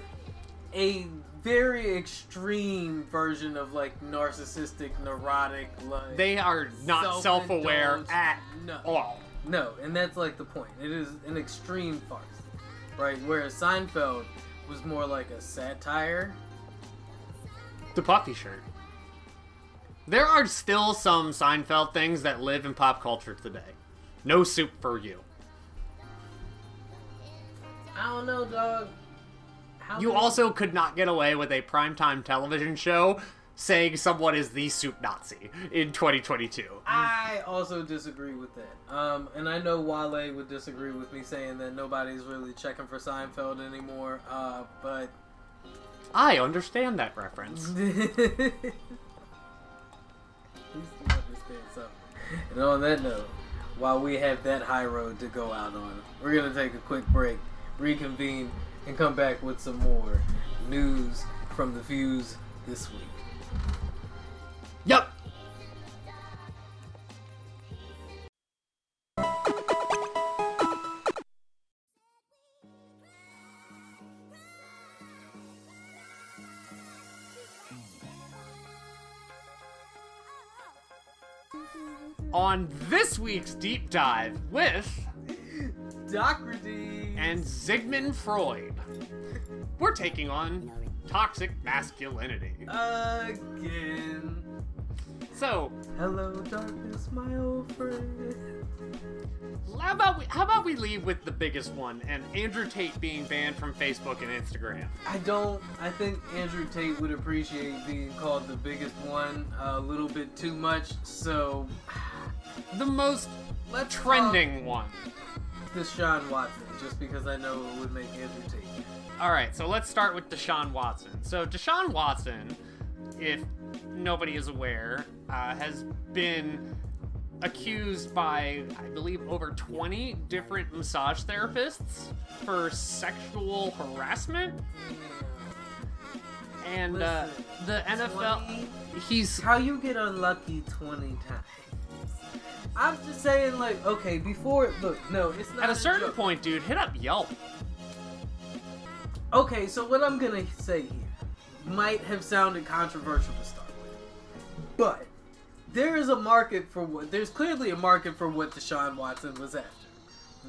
a very extreme version of like narcissistic, neurotic, like They are not self-aware at no. all. No, and that's like the point. It is an extreme farce, right? Whereas Seinfeld was more like a satire. The puffy shirt. There are still some Seinfeld things that live in pop culture today. No soup for you. I don't know, dog. How You many- also could not get away with a primetime television show saying someone is the soup Nazi in 2022. I also disagree with that. Um, and I know Wale would disagree with me saying that nobody's really checking for Seinfeld anymore. Uh, but I understand that reference. At least you understand something. And on that note, while we have that high road to go out on, we're gonna take a quick break, reconvene, and come back with some more news from the views this week. Yup. On this week's deep dive with Socrates and Sigmund Freud, we're taking on toxic masculinity. again. So, Hello, darkness, my old friend. how about we how about we leave with the biggest one and Andrew Tate being banned from Facebook and Instagram? I don't. I think Andrew Tate would appreciate being called the biggest one a little bit too much. So The most let's trending one. Deshaun Watson, just because I know it would make Andrew Tate. All right, so let's start with Deshaun Watson. So Deshaun Watson, if nobody is aware, uh, has been accused by, I believe, over 20 different massage therapists for sexual harassment. And uh, the NFL, 20? he's How you get unlucky twenty times? I'm just saying, like, okay, before look, no, it's not at a certain joke. point, dude. Hit up Yelp. Okay, so what I'm gonna say here might have sounded controversial to start with, but there is a market for what. There's clearly a market for what Deshaun Watson was after,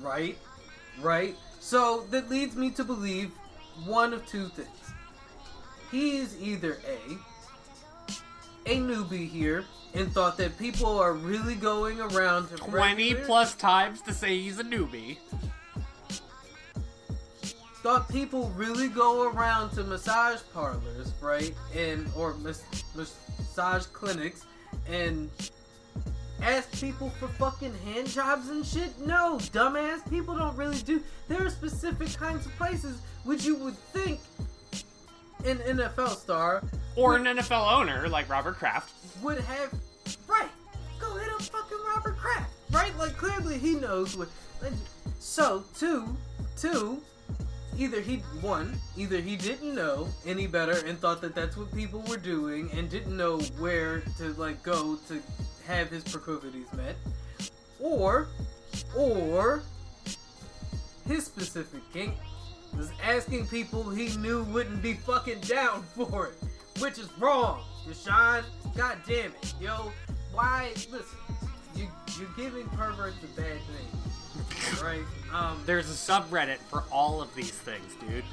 right? Right. So that leads me to believe one of two things. He is either a a newbie here and thought that people are really going around to 20 regular- plus times to say he's a newbie. thought people really go around to massage parlors, right? And or mas- massage clinics and ask people for fucking hand jobs and shit? No, dumbass. People don't really do. There are specific kinds of places which you would think an NFL star Or an NFL owner like Robert Kraft. would have right. Go hit up fucking Robert Kraft, right? Like clearly he knows what. So two, two, either he one, either he didn't know any better and thought that that's what people were doing and didn't know where to like go to have his proclivities met, or, or his specific kink was asking people he knew wouldn't be fucking down for it. Which is wrong. Deshaun, god damn it, yo. Why? Listen, you you're giving perverts a bad name, right? Um, There's a subreddit for all of these things, dude.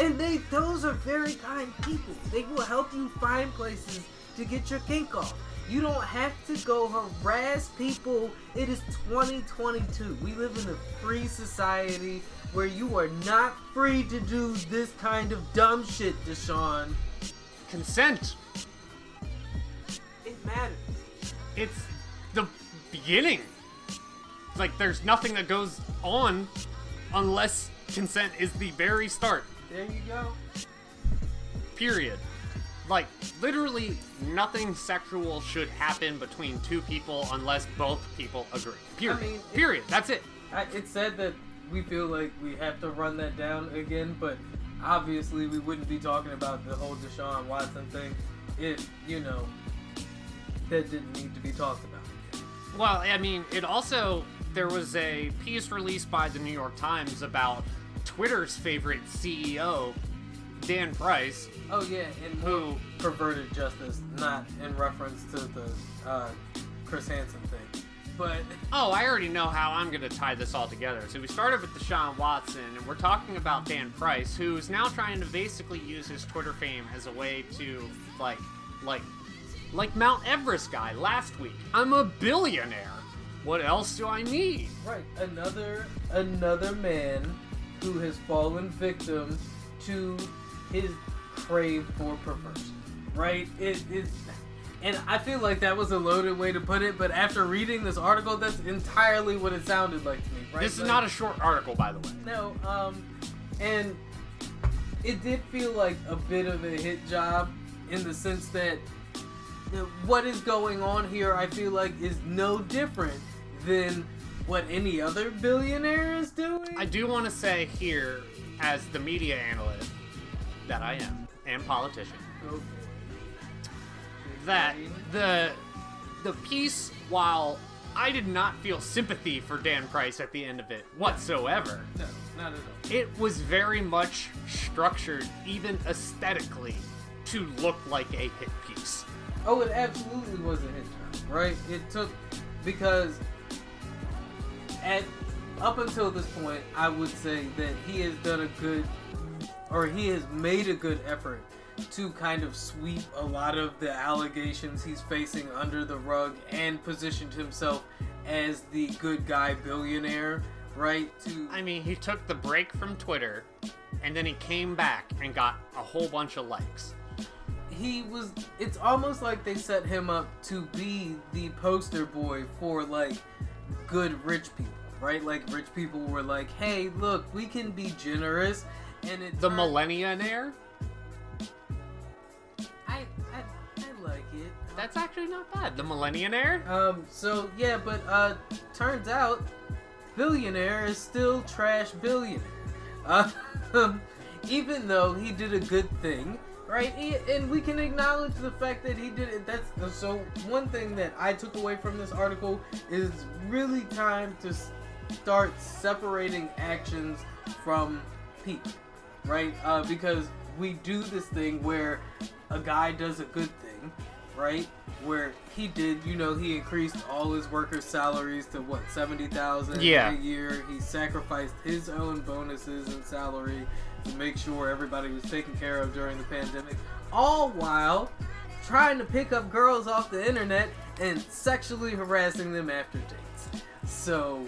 and they those are very kind people. They will help you find places to get your kink off. You don't have to go harass people. It is 2022. We live in a free society where you are not free to do this kind of dumb shit, Deshaun. Consent. It matters. It's the beginning. Like, there's nothing that goes on unless consent is the very start. There you go. Period. Like, literally, nothing sexual should happen between two people unless both people agree. Period. mean, it- Period. That's it. I, it said that we feel like we have to run that down again, but obviously we wouldn't be talking about the whole Deshaun Watson thing if, you know, that didn't need to be talked about. Well, I mean, it also there was a piece released by the New York Times about Twitter's favorite CEO, Dan Price, Oh yeah, and who perverted justice, not in reference to the uh, Chris Hansen thing, but Oh, I already know how I'm going to tie this all together. So we started with Deshaun Watson, and we're talking about Dan Price, who's now trying to basically use his Twitter fame as a way to, like, like, like Mount Everest guy last week. I'm a billionaire. What else do I need? right, another another man who has fallen victim to his crave for perversion. Right? It is. And I feel like that was a loaded way to put it, but after reading this article, that's entirely what it sounded like to me. Right? This is Like- not a short article, by the way. No, um, and it did feel like a bit of a hit job in the sense that what is going on here, I feel like, is no different than what any other billionaire is doing. I do want to say here, as the media analyst that I am, and politician, Okay. that the the piece, while I did not feel sympathy for Dan Price at the end of it whatsoever, No, not at all. it was very much structured, even aesthetically, to look like a hit piece. Oh, it absolutely was a hit job, right? It took because at up until this point, I would say that he has done a good, or he has made a good effort to kind of sweep a lot of the allegations he's facing under the rug and positioned himself as the good guy billionaire, right? To I mean, he took the break from Twitter, and then he came back and got a whole bunch of likes. he was it's almost like they set him up to be the poster boy for like good rich people right like rich people were like hey look we can be generous and it The Millenniaire? I, I i like it That's actually not bad. The Millenniaire? um so yeah but uh turns out billionaire is still trash billionaire uh, even though he did a good thing right He- and we can acknowledge the fact that he did it that's so one thing that i took away from this article is really time to s- start separating actions from people right? Uh, because we do this thing where a guy does a good thing right? Where he did you know he increased all his workers salaries to what 70000 Yeah. a year. He sacrificed his own bonuses and salary to make sure everybody was taken care of during the pandemic all while trying to pick up girls off the internet and sexually harassing them after dates. So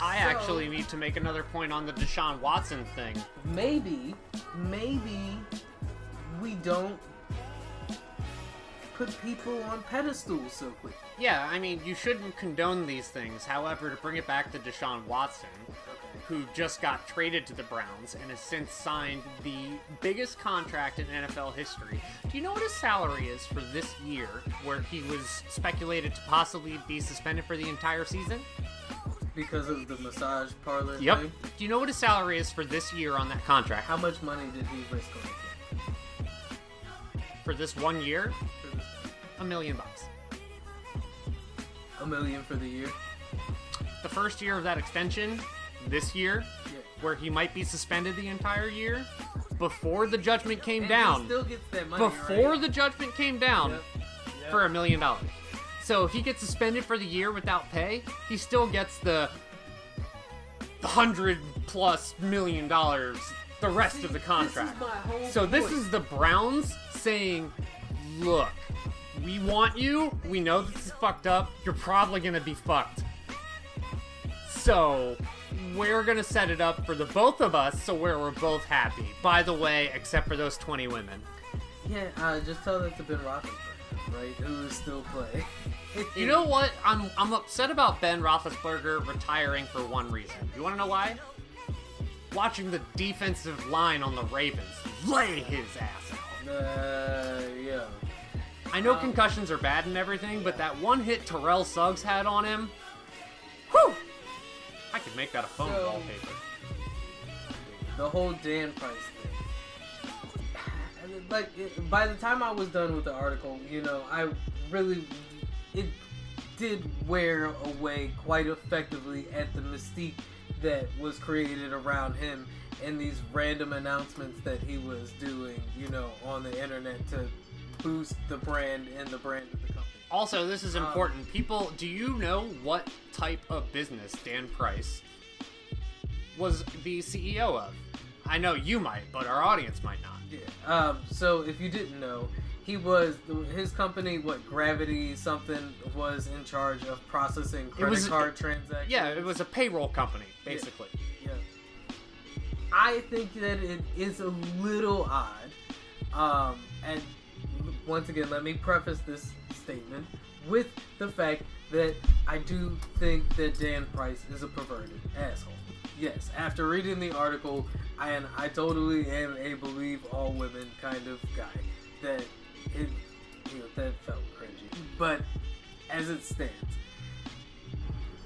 I So- actually need to make another point on the Deshaun Watson thing. maybe, maybe we don't put people on pedestals so quick. Yeah, I mean, you shouldn't condone these things. However, to bring it back to Deshaun Watson, who just got traded to the Browns and has since signed the biggest contract in NFL history. Do you know what his salary is for this year, where he was speculated to possibly be suspended for the entire season? Because of the massage parlor Yep. thing. Do you know what his salary is for this year on that contract? How much money did he risk on it For this one year? for this? A million bucks. A million for the year? The first year of that extension, this year, Yeah. where he might be suspended the entire year, before the judgment came And down. He still gets that money. before right? the judgment came down. Yep. for a million dollars. So if he gets suspended for the year without pay, he still gets the the hundred plus million dollars the rest of the contract. This is my whole So this point. is the Browns saying, "Look, we want you. We know this is fucked up. You're probably gonna be fucked. So we're gonna set it up for the both of us, so where we're both happy. By the way, except for those 20 women. Yeah, uh, just tell that to Ben Roethlisberger, right? Who is still playing. You know what? I'm I'm upset about Ben Roethlisberger retiring for one reason. You want to know why? Watching the defensive line on the Ravens lay his ass out. Uh, yeah. I know Um, concussions are bad and everything, but that one hit Terrell Suggs had on him, whew! I could make that a phone So- wallpaper. the whole Dan Price thing. Like by the time I was done with the article, you know, I really it did wear away quite effectively at the mystique that was created around him and these random announcements that he was doing, you know, on the internet to boost the brand and the brand of the company. Also, this is Um, important. People, do you know what type of business Dan Price was the CEO of? I know you might, but our audience might not. Yeah. Um, so if you didn't know, he was his company. What Gravity something was in charge of processing credit was- card transactions. Yeah, it was a payroll company, basically. Yeah. I think that it is a little odd. Um, and once again, let me preface this statement with the fact that I do think that Dan Price is a perverted asshole. Yes, after reading the article, and I totally am a believe all women kind of guy. That it, you know, that felt cringy. But as it stands,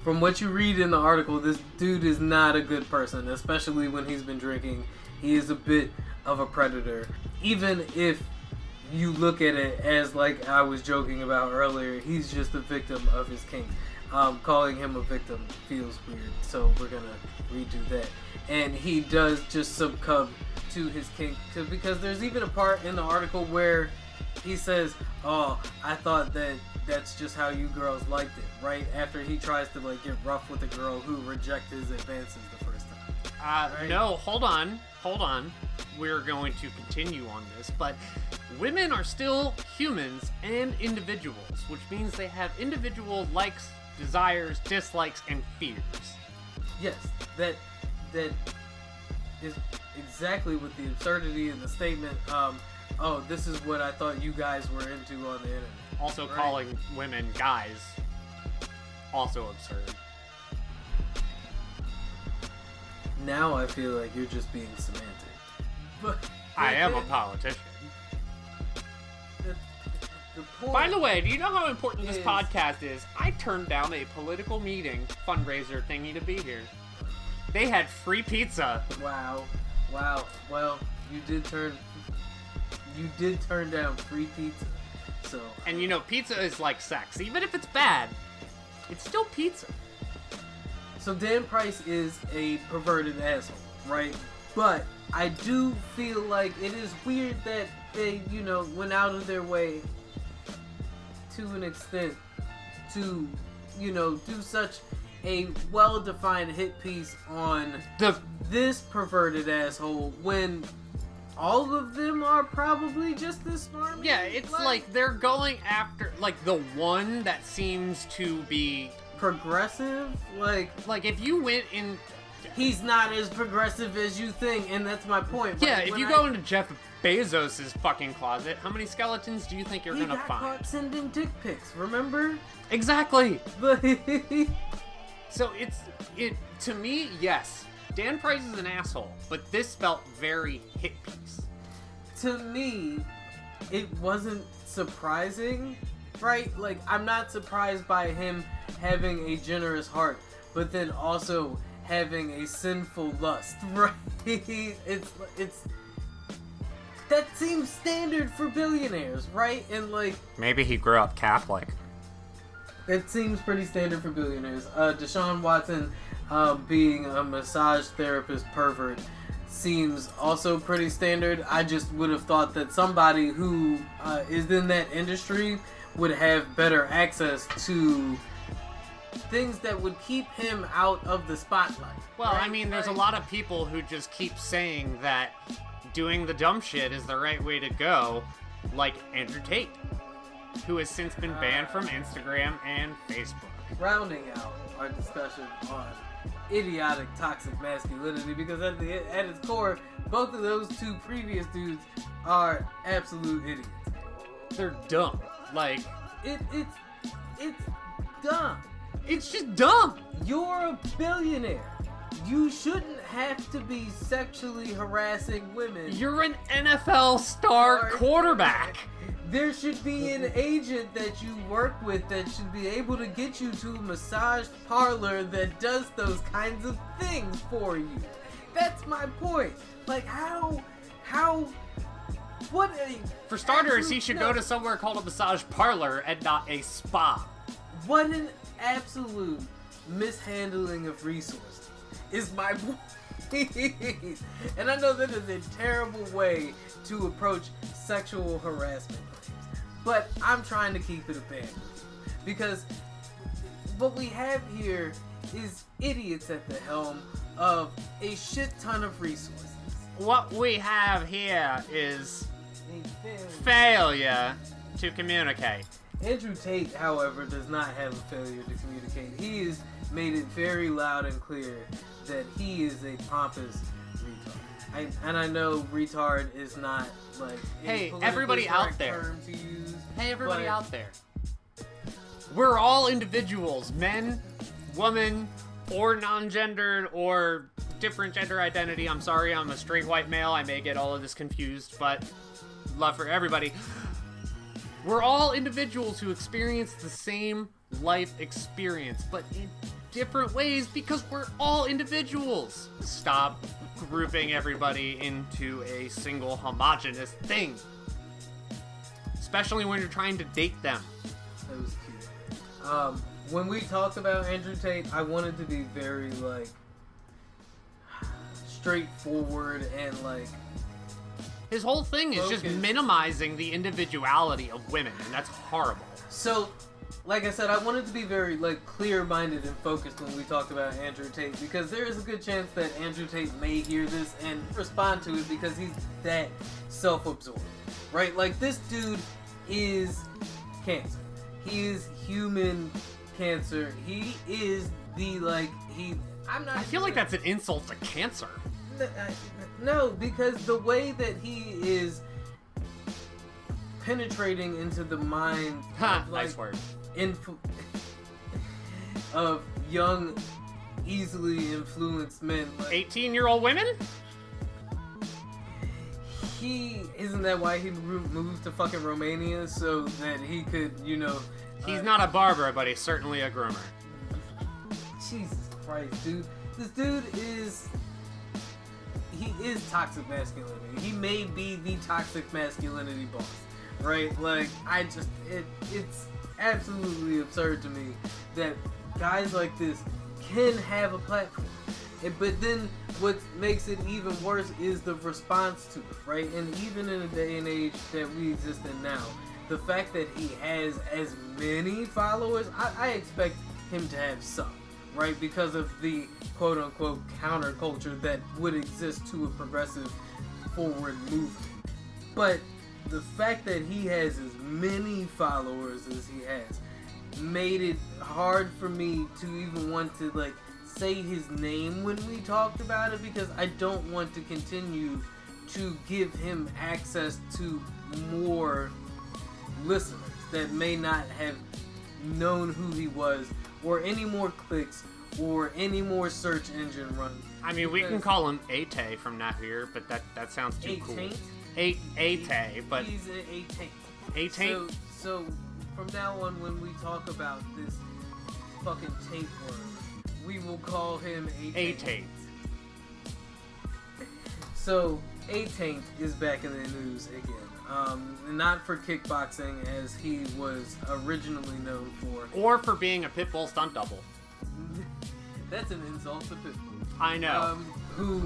from what you read in the article, this dude is not a good person, especially when he's been drinking. He is a bit of a predator. Even if you look at it as like I was joking about earlier, he's just a victim of his kinks. Um, calling him a victim feels weird, so we're gonna redo that. And he does just succumb to his kink because there's even a part in the article where he says, "Oh, I thought that that's just how you girls liked it." Right after he tries to like get rough with a girl who rejects his advances the first time. Uh, Right. no, hold on, hold on. We're going to continue on this, but women are still humans and individuals, which means they have individual likes, desires, dislikes, and fears. Yes, that that is exactly what the absurdity in the statement. Um, oh, this is what I thought you guys were into on the internet. Also, Right. calling women guys, also absurd. Now I feel like you're just being semantic. But I am a politician. The, By the way, do you know how important this podcast is? I turned down a political meeting fundraiser thingy to be here. They had free pizza. wow, wow. Well, you did turn, you did turn down free pizza. So And you know, pizza is like sex. Even if it's bad, it's still pizza. So Dan Price is a perverted asshole, right? But I do feel like it is weird that they, you know, went out of their way to an extent to, you know, do such a well-defined hit piece on The this perverted asshole when all of them are probably just as smart. yeah, it's like they're going after like the one that seems to be progressive, like like if you went in he's not as progressive as you think, and that's my point. yeah, Like, if you I- go into Jeff Bezos's fucking closet, how many skeletons do you think you're gonna got find? caught sending dick pics, remember? Exactly. So it's it to me, yes. Dan Price is an asshole, but this felt very hit piece. to me, it wasn't surprising, right? Like I'm not surprised by him having a generous heart, but then also having a sinful lust, right? It's it's that seems standard for billionaires, right? And like Maybe he grew up Catholic. It seems pretty standard for billionaires. Uh, Deshaun Watson, uh, being a massage therapist pervert, seems also pretty standard. I just would have thought that somebody who uh, is in that industry would have better access to things that would keep him out of the spotlight. Well, I mean, there's a lot of people who just keep saying that doing the dumb shit is the right way to go, like Andrew Tate, who has since been banned from Instagram and Facebook. rounding out our discussion on idiotic toxic masculinity because at the at its core, both of those two previous dudes are absolute idiots. They're dumb. Like, It it's it's dumb. it's just dumb. You're a billionaire. You shouldn't have to be sexually harassing women. You're an NFL star quarterback. There should be an agent that you work with that should be able to get you to a massage parlor that does those kinds of things for you. That's my point. Like how how what a For starters, he should no. go to somewhere called a massage parlor and not a spa. What an absolute mishandling of resources is my point. and I know that is a terrible way to approach sexual harassment. But I'm trying to keep it a band because what we have here is idiots at the helm of a shit ton of resources. What we have here is failure. failure to communicate. Andrew Tate, however, does not have a failure to communicate. He has made it very loud and clear that he is a pompous. I, and I know retard is not like Hey, everybody out there. use. Hey, everybody but out there. We're all individuals men, woman, or non gendered, or different gender identity. I'm sorry, I'm a straight white male. I may get all of this confused, but love for everybody. We're all individuals who experience the same life experience, but in different ways because we're all individuals. Stop grouping everybody into a single homogenous thing. Especially when you're trying to date them. That was cute. Um, when we talked about Andrew Tate, I wanted to be very like straightforward and like His whole thing is just minimizing the individuality of women, and that's horrible. So, like I said, I wanted to be very like clear-minded and focused when we talked about Andrew Tate because there is a good chance that Andrew Tate may hear this and respond to it because he's that self-absorbed, right? Like this dude is cancer. He is human cancer. He is the like he. I'm not. I feel like that's an insult to cancer. Uh, no, because the way that he is penetrating into the mind Ha, like, nice word. Inf- of young, easily influenced men. Like, 18 year old women? he isn't that why he moved to fucking Romania so that he could, you know. He's uh, not a barber, but he's certainly a groomer. Jesus Christ, dude. This dude is. He is toxic masculinity. He may be the toxic masculinity boss, right? Like, I just. It, it's absolutely absurd to me that guys like this can have a platform. And, but then what makes it even worse is the response to it, right? And even in a day and age that we exist in now, the fact that he has as many followers, I, I expect him to have some, right? Because of the quote unquote counterculture that would exist to a progressive forward movement. But the fact that he has as many followers as he has made it hard for me to even want to like say his name when we talked about it because I don't want to continue to give him access to more listeners that may not have known who he was or any more clicks or any more search engine runs. I mean, we can call him Ate from now here, but that, that sounds too a cool. Taint. Ate, Ate, but he's a, a taint. Ate? So, so from now on, when we talk about this fucking word, we will call him a A taint. taint. So, a taint is back in the news again. Um, not for kickboxing as he was originally known for. Or for being a pit bull stunt double. That's an insult to Pitbull. I know. Um, who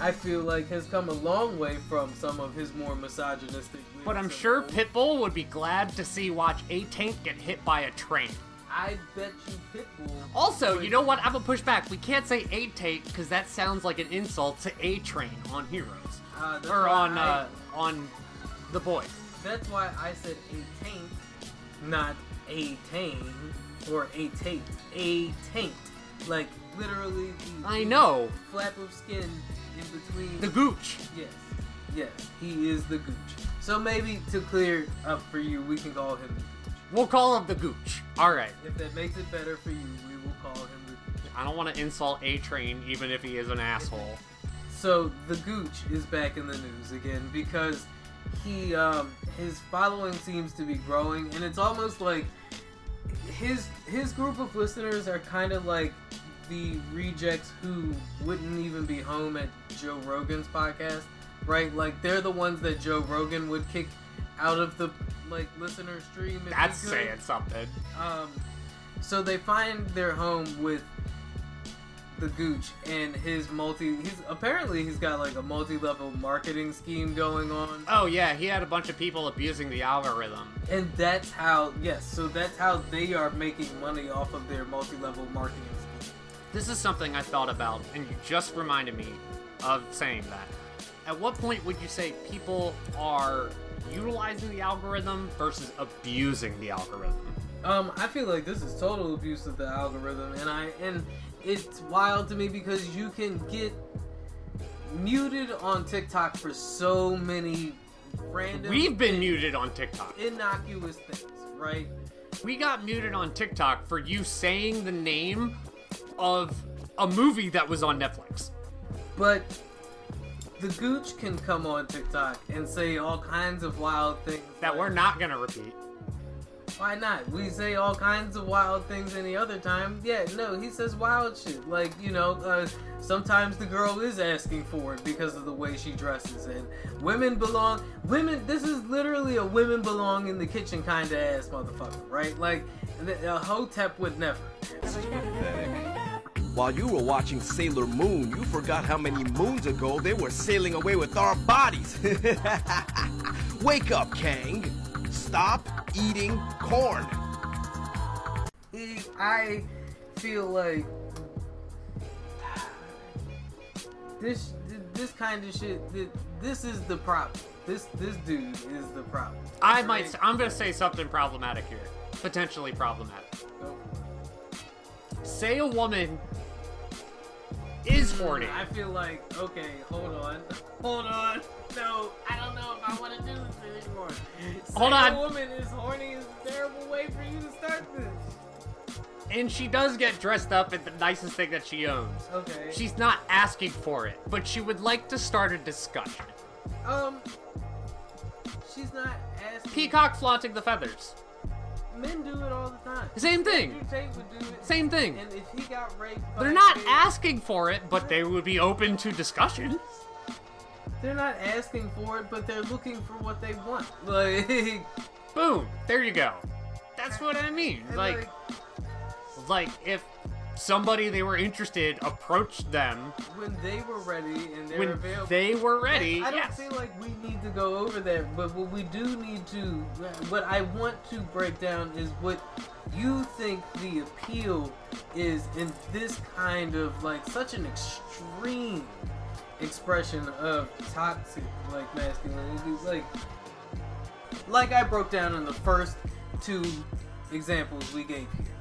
I feel like has come a long way from some of his more misogynistic. But I'm sure old. Pitbull would be glad to see watch a tank get hit by a train. I bet you Pitbull. Also, would- you know what? I'm gonna push back. We can't say a tank because that sounds like an insult to A-Train on Heroes Uh, or on I- uh, on the boys. That's why I said a taint, not a taint or a taint. A taint, like literally the I know flap of skin in between the gooch. Yes, yes, he is the gooch. So maybe to clear up for you, we can call him. the Gooch. We'll call him the gooch. All right. If that makes it better for you, we will call him the gooch. I don't want to insult A-Train, even if he is an asshole. So the gooch is back in the news again because he um his following seems to be growing and it's almost like his his group of listeners are kind of like the rejects who wouldn't even be home at Joe Rogan's podcast, right? Like they're the ones that Joe Rogan would kick out of the like listener stream. That's saying something. Um, so they find their home with the Gooch and his multi. He's apparently he's got like a multi-level marketing scheme going on, Oh yeah, he had a bunch of people abusing the algorithm. and that's how yes. So that's how they are making money off of their multi-level marketing scheme. This is something I thought about, and you just reminded me of saying that. At what point would you say people are utilizing the algorithm versus abusing the algorithm? Um, I feel like this is total abuse of the algorithm, and I and it's wild to me because you can get muted on TikTok for so many random. We've been muted on TikTok. innocuous things, right? We got muted on TikTok for you saying the name of a movie that was on Netflix. But the Gooch can come on TikTok and say all kinds of wild things That like- we're not gonna repeat. Why not? We say all kinds of wild things any other time. Yeah, no, he says wild shit. Like, you know, uh, sometimes the girl is asking for it because of the way she dresses. And women belong, women, this is literally a women belong in the kitchen kind of ass motherfucker, right? Like, a hotep would never. While you were watching Sailor Moon, you forgot how many moons ago they were sailing away with our bodies. Wake up, Kang. Stop eating corn. I feel like this this kind of shit. This is the problem. This this dude is the problem. I Right? might. I'm gonna say something problematic here. Potentially problematic. Say a woman is horny. I feel like okay. Hold on. Hold on. No, I don't know if I want to do this anymore. Hold on. A woman is horny is a terrible way for you to start this. And she does get dressed up in the nicest thing that she owns. Okay. She's not asking for it, but she would like to start a discussion. um. She's not asking. Peacock flaunting the feathers. Men do it all the time. Same thing. Tate would do it. Same thing. And if he got raped, They're not asking for it, but they would be open to discussion. They're not asking for it, but they're looking for what they want. Like, Boom. There you go. That's what I mean. and, Like, like if somebody they were interested approached them when they were ready and they're when available. they were ready, I don't yes. feel like we need to go over that, but what we do need to, what I want to break down is what you think the appeal is in this kind of like such an extreme expression of toxic like masculinity, like like I broke down in the first two examples we gave here.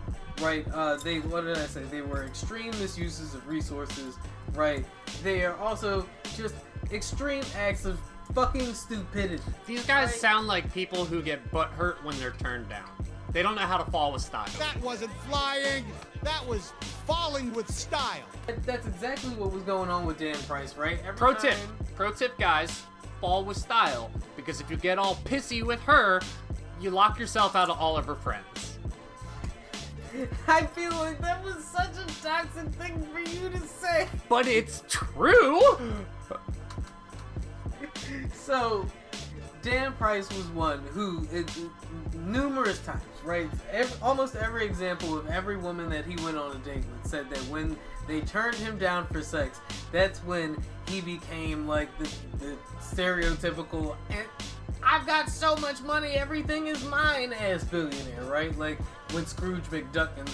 Right, uh, they what did I say? They were extreme misuses of resources. Right, they are also just extreme acts of fucking stupidity. These guys Right. sound like people who get butt hurt when they're turned down. They don't know how to fall with style. That wasn't flying. That was falling with style. That- That's exactly what was going on with Dan Price, right? Every Pro tip, pro tip, guys, fall with style because if you get all pissy with her, you lock yourself out of all of her friends. I feel like that was such a toxic thing for you to say. But it's true. So, Dan Price was one who, it, numerous times, right? Every, almost every example of every woman that he went on a date with said that when they turned him down for sex, that's when he became like the, the stereotypical. Eh, "Eh, I've got so much money, everything is mine, ass billionaire, right? Like when Scrooge McDuck and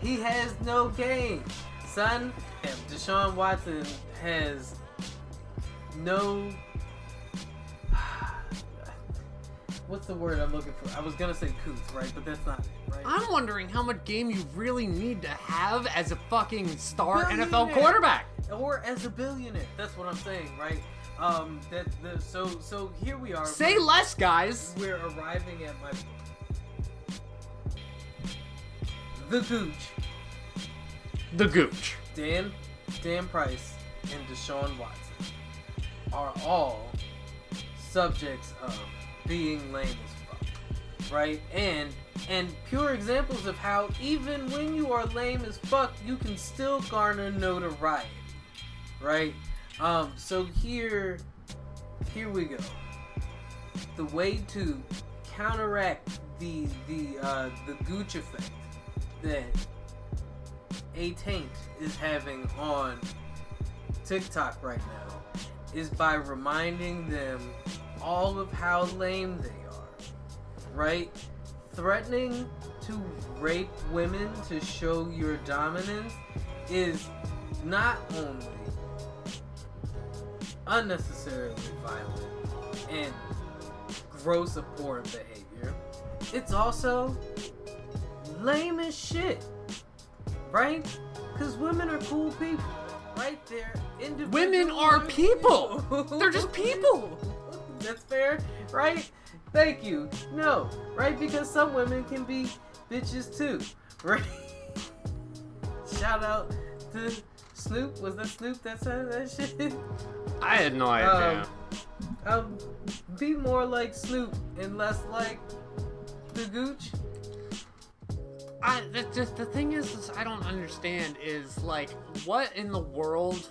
he has no game, son. Deshaun Watson has no. What's the word I'm looking for? I was gonna say couth, right? But that's not it, right? I'm wondering how much game you really need to have as a fucking star NFL quarterback. or as a billionaire. That's what I'm saying, right? Um, that the so so here we are. Say We're- less, guys. We're arriving at my the Gooch, The Gooch. Dan, Dan Price, and Deshaun Watson are all subjects of being lame as fuck, right? And and pure examples of how even when you are lame as fuck, you can still garner notoriety, right? Um, so here, here we go. The way to counteract the the uh, the gooch effect that a taint is having on TikTok right now is by reminding them all of how lame they are, right? Threatening to rape women to show your dominance is not only unnecessarily violent and gross abhorrent behavior, it's also lame as shit, right? Because women are cool people, right? They're individual Women are people. They're just people. That's fair, right? Thank you. No, right? Because some women can be bitches too, right? Shout out to Snoop. Was that Snoop that said that shit? I had no idea. Um, be more like Snoop and less like the Gooch. I the, just the thing is, is I don't understand is like what in the world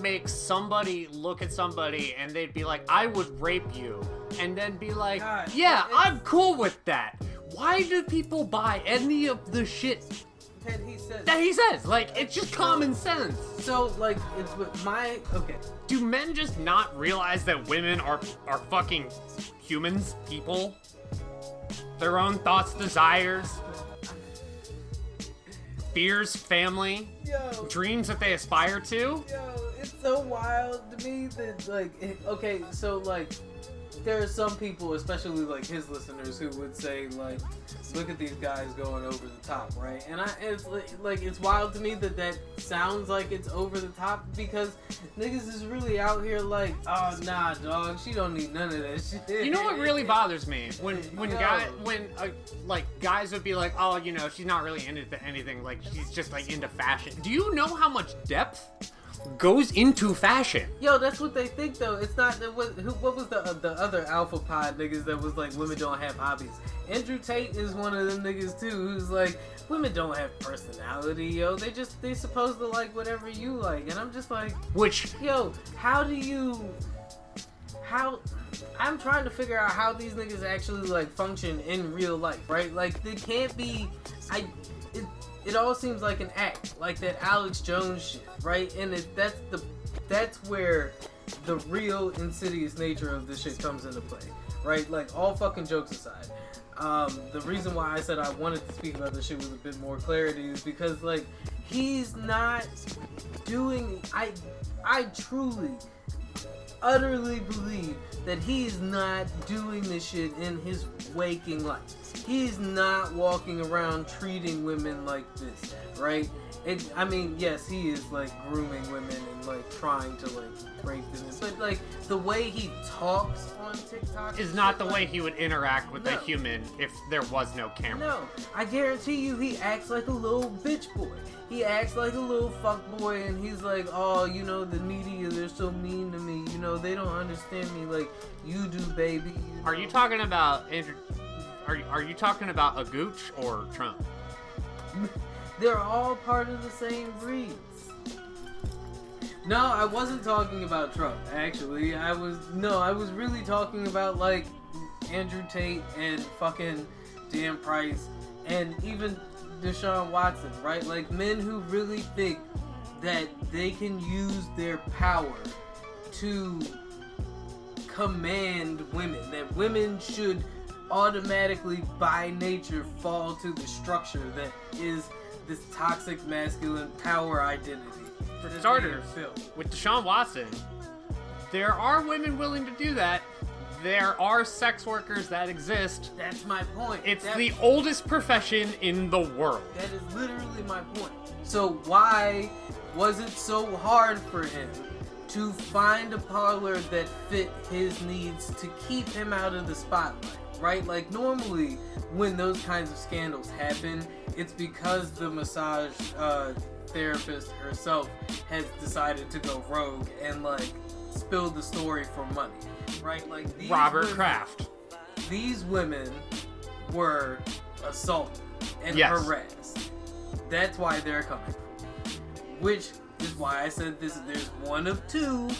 makes somebody look at somebody and they'd be like, I would rape you, and then be like, God, Yeah, I'm cool with that. Why do people buy any of the shit That he said. that he says? Like, it's just common sense. So like it's with my okay. Do men just not realize that women are are fucking humans, people? Their own thoughts, desires, fears, family, Yo, dreams that they aspire to? Yo, it's so wild to me that like it, okay, so like there are some people, especially like his listeners, who would say like, "Look at these guys going over the top," right? And I, it's like it's wild to me that that sounds like it's over the top because niggas is really out here like, "Oh nah, dog, she don't need none of that shit." You know what really bothers me when when Yo. guy when uh, like guys would be like, oh, you know, she's not really into anything. Like she's just like into fashion. Do you know how much depth goes into fashion? Yo, that's what they think though. It's not. It was, who, what was the uh, the other alpha pod niggas that was like women don't have hobbies? Andrew Tate is one of them niggas too, who's like women don't have personality. Yo, they just they supposed to like whatever you like, and I'm just like, Which yo, how do you? How? I'm trying to figure out how these niggas actually like function in real life, right? Like they can't be. I. It, all seems like an act, like that Alex Jones shit, right? And it, that's the that's where the real insidious nature of this shit comes into play, right? Like all fucking jokes aside, um, the reason why I said I wanted to speak about this shit with a bit more clarity is because like he's not doing. I I truly utterly believe that he's not doing this shit in his waking life. He's not walking around treating women like this, right? It, I mean, yes, he is like grooming women and like trying to like rape them, but like the way he talks on TikTok is not the like- way he would interact with a human if there was no camera. no, I guarantee you he acts like a little bitch boy. He acts like a little fuck boy and he's like, oh, you know, the media, they're so mean to me. You know, they don't understand me like you do, baby. you Are you talking about Andrew? Are you, are you talking about a gooch or Trump? They're all part of the same breeds. No, I wasn't talking about Trump. Actually, I was no, I was really talking about like Andrew Tate and fucking Dan Price and even Deshaun Watson, right? Like men who really think that they can use their power to command women. That women should automatically, by nature, fall to the structure that is this toxic masculine power identity. For starters, with Deshaun Watson, there are women willing to do that. There are sex workers that exist. That's my point. It's the oldest profession in the world. That is literally my point. So why was it so hard for him to find a parlor that fit his needs to keep him out of the spotlight? Right? Like normally when those kinds of scandals happen, it's because the massage uh, therapist herself has decided to go rogue and like spill the story for money. Right? Like these Robert women- Kraft. these women were assaulted and Yes. harassed. That's why they're coming from. Which is why I said this. There's one of two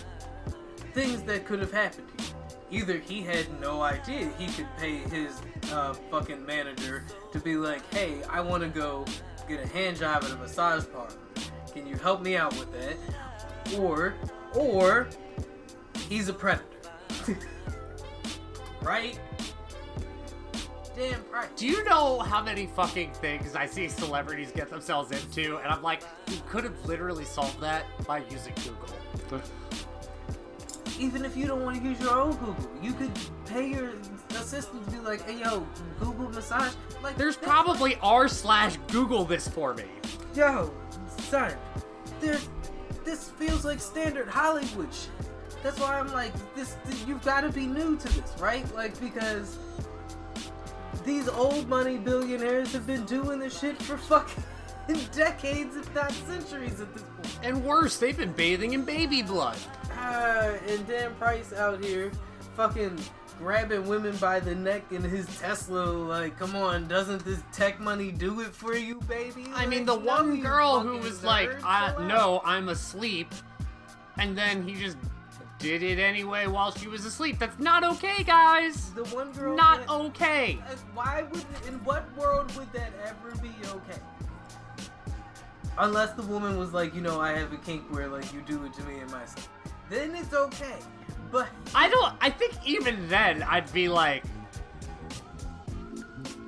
things that could have happened here. Either he had no idea he could pay his uh, fucking manager to be like, "Hey, I want to go get a hand job at a massage parlor. Can you help me out with that?" Or, or he's a predator, right? Damn right. Do you know how many fucking things I see celebrities get themselves into? And I'm like, you could have literally solved that by using Google. even if you don't want to use your own Google, you could pay your assistant to be like, "Hey, yo, Google massage." Like, There's probably r slash Google this for me. yo, son. There's this feels like standard Hollywood shit. That's why I'm like, this. You've got to be new to this, right? Like because these old money billionaires have been doing this shit for fucking decades, if not centuries, at this point. And worse, they've been bathing in baby blood. Ah, and Dan Price out here fucking grabbing women by the neck in his Tesla. Like, come on, doesn't this tech money do it for you, baby? I mean, the one girl who was like, I, no, I'm asleep. And then he just did it anyway while she was asleep. That's not okay, guys. The one girl. Not that- okay. Uh, Why would? In what world would that ever be okay? Unless the woman was like, you know, I have a kink where like you do it to me in my sleep. Then it's okay. But I don't. I think even then I'd be like,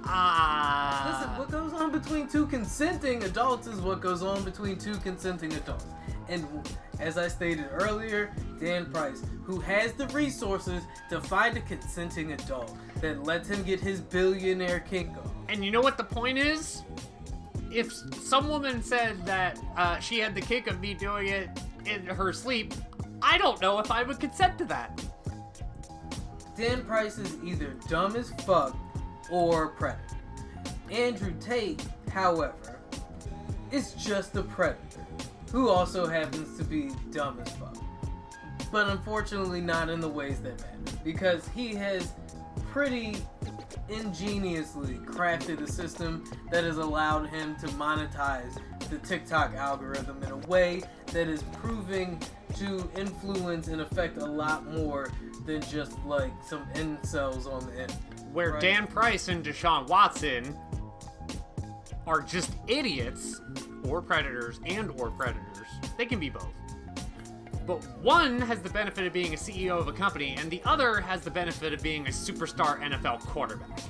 ah. Listen, what goes on between two consenting adults is what goes on between two consenting adults. And as I stated earlier, Dan Price, who has the resources to find a consenting adult that lets him get his billionaire kink on. And you know what the point is? If some woman said that uh, she had the kick of me doing it in her sleep, I don't know if I would consent to that. Dan Price is either dumb as fuck or predator. Andrew Tate, however, is just a predator who also happens to be dumb as fuck. But unfortunately, not in the ways that matter because he has pretty ingeniously crafted a system that has allowed him to monetize the TikTok algorithm in a way that is proving to influence and affect a lot more than just like some incels on the internet. Where Right. Dan Price and Deshaun Watson are just idiots or predators and or predators. They can be both. But one has the benefit of being a CEO of a company, and the other has the benefit of being a superstar NFL quarterback.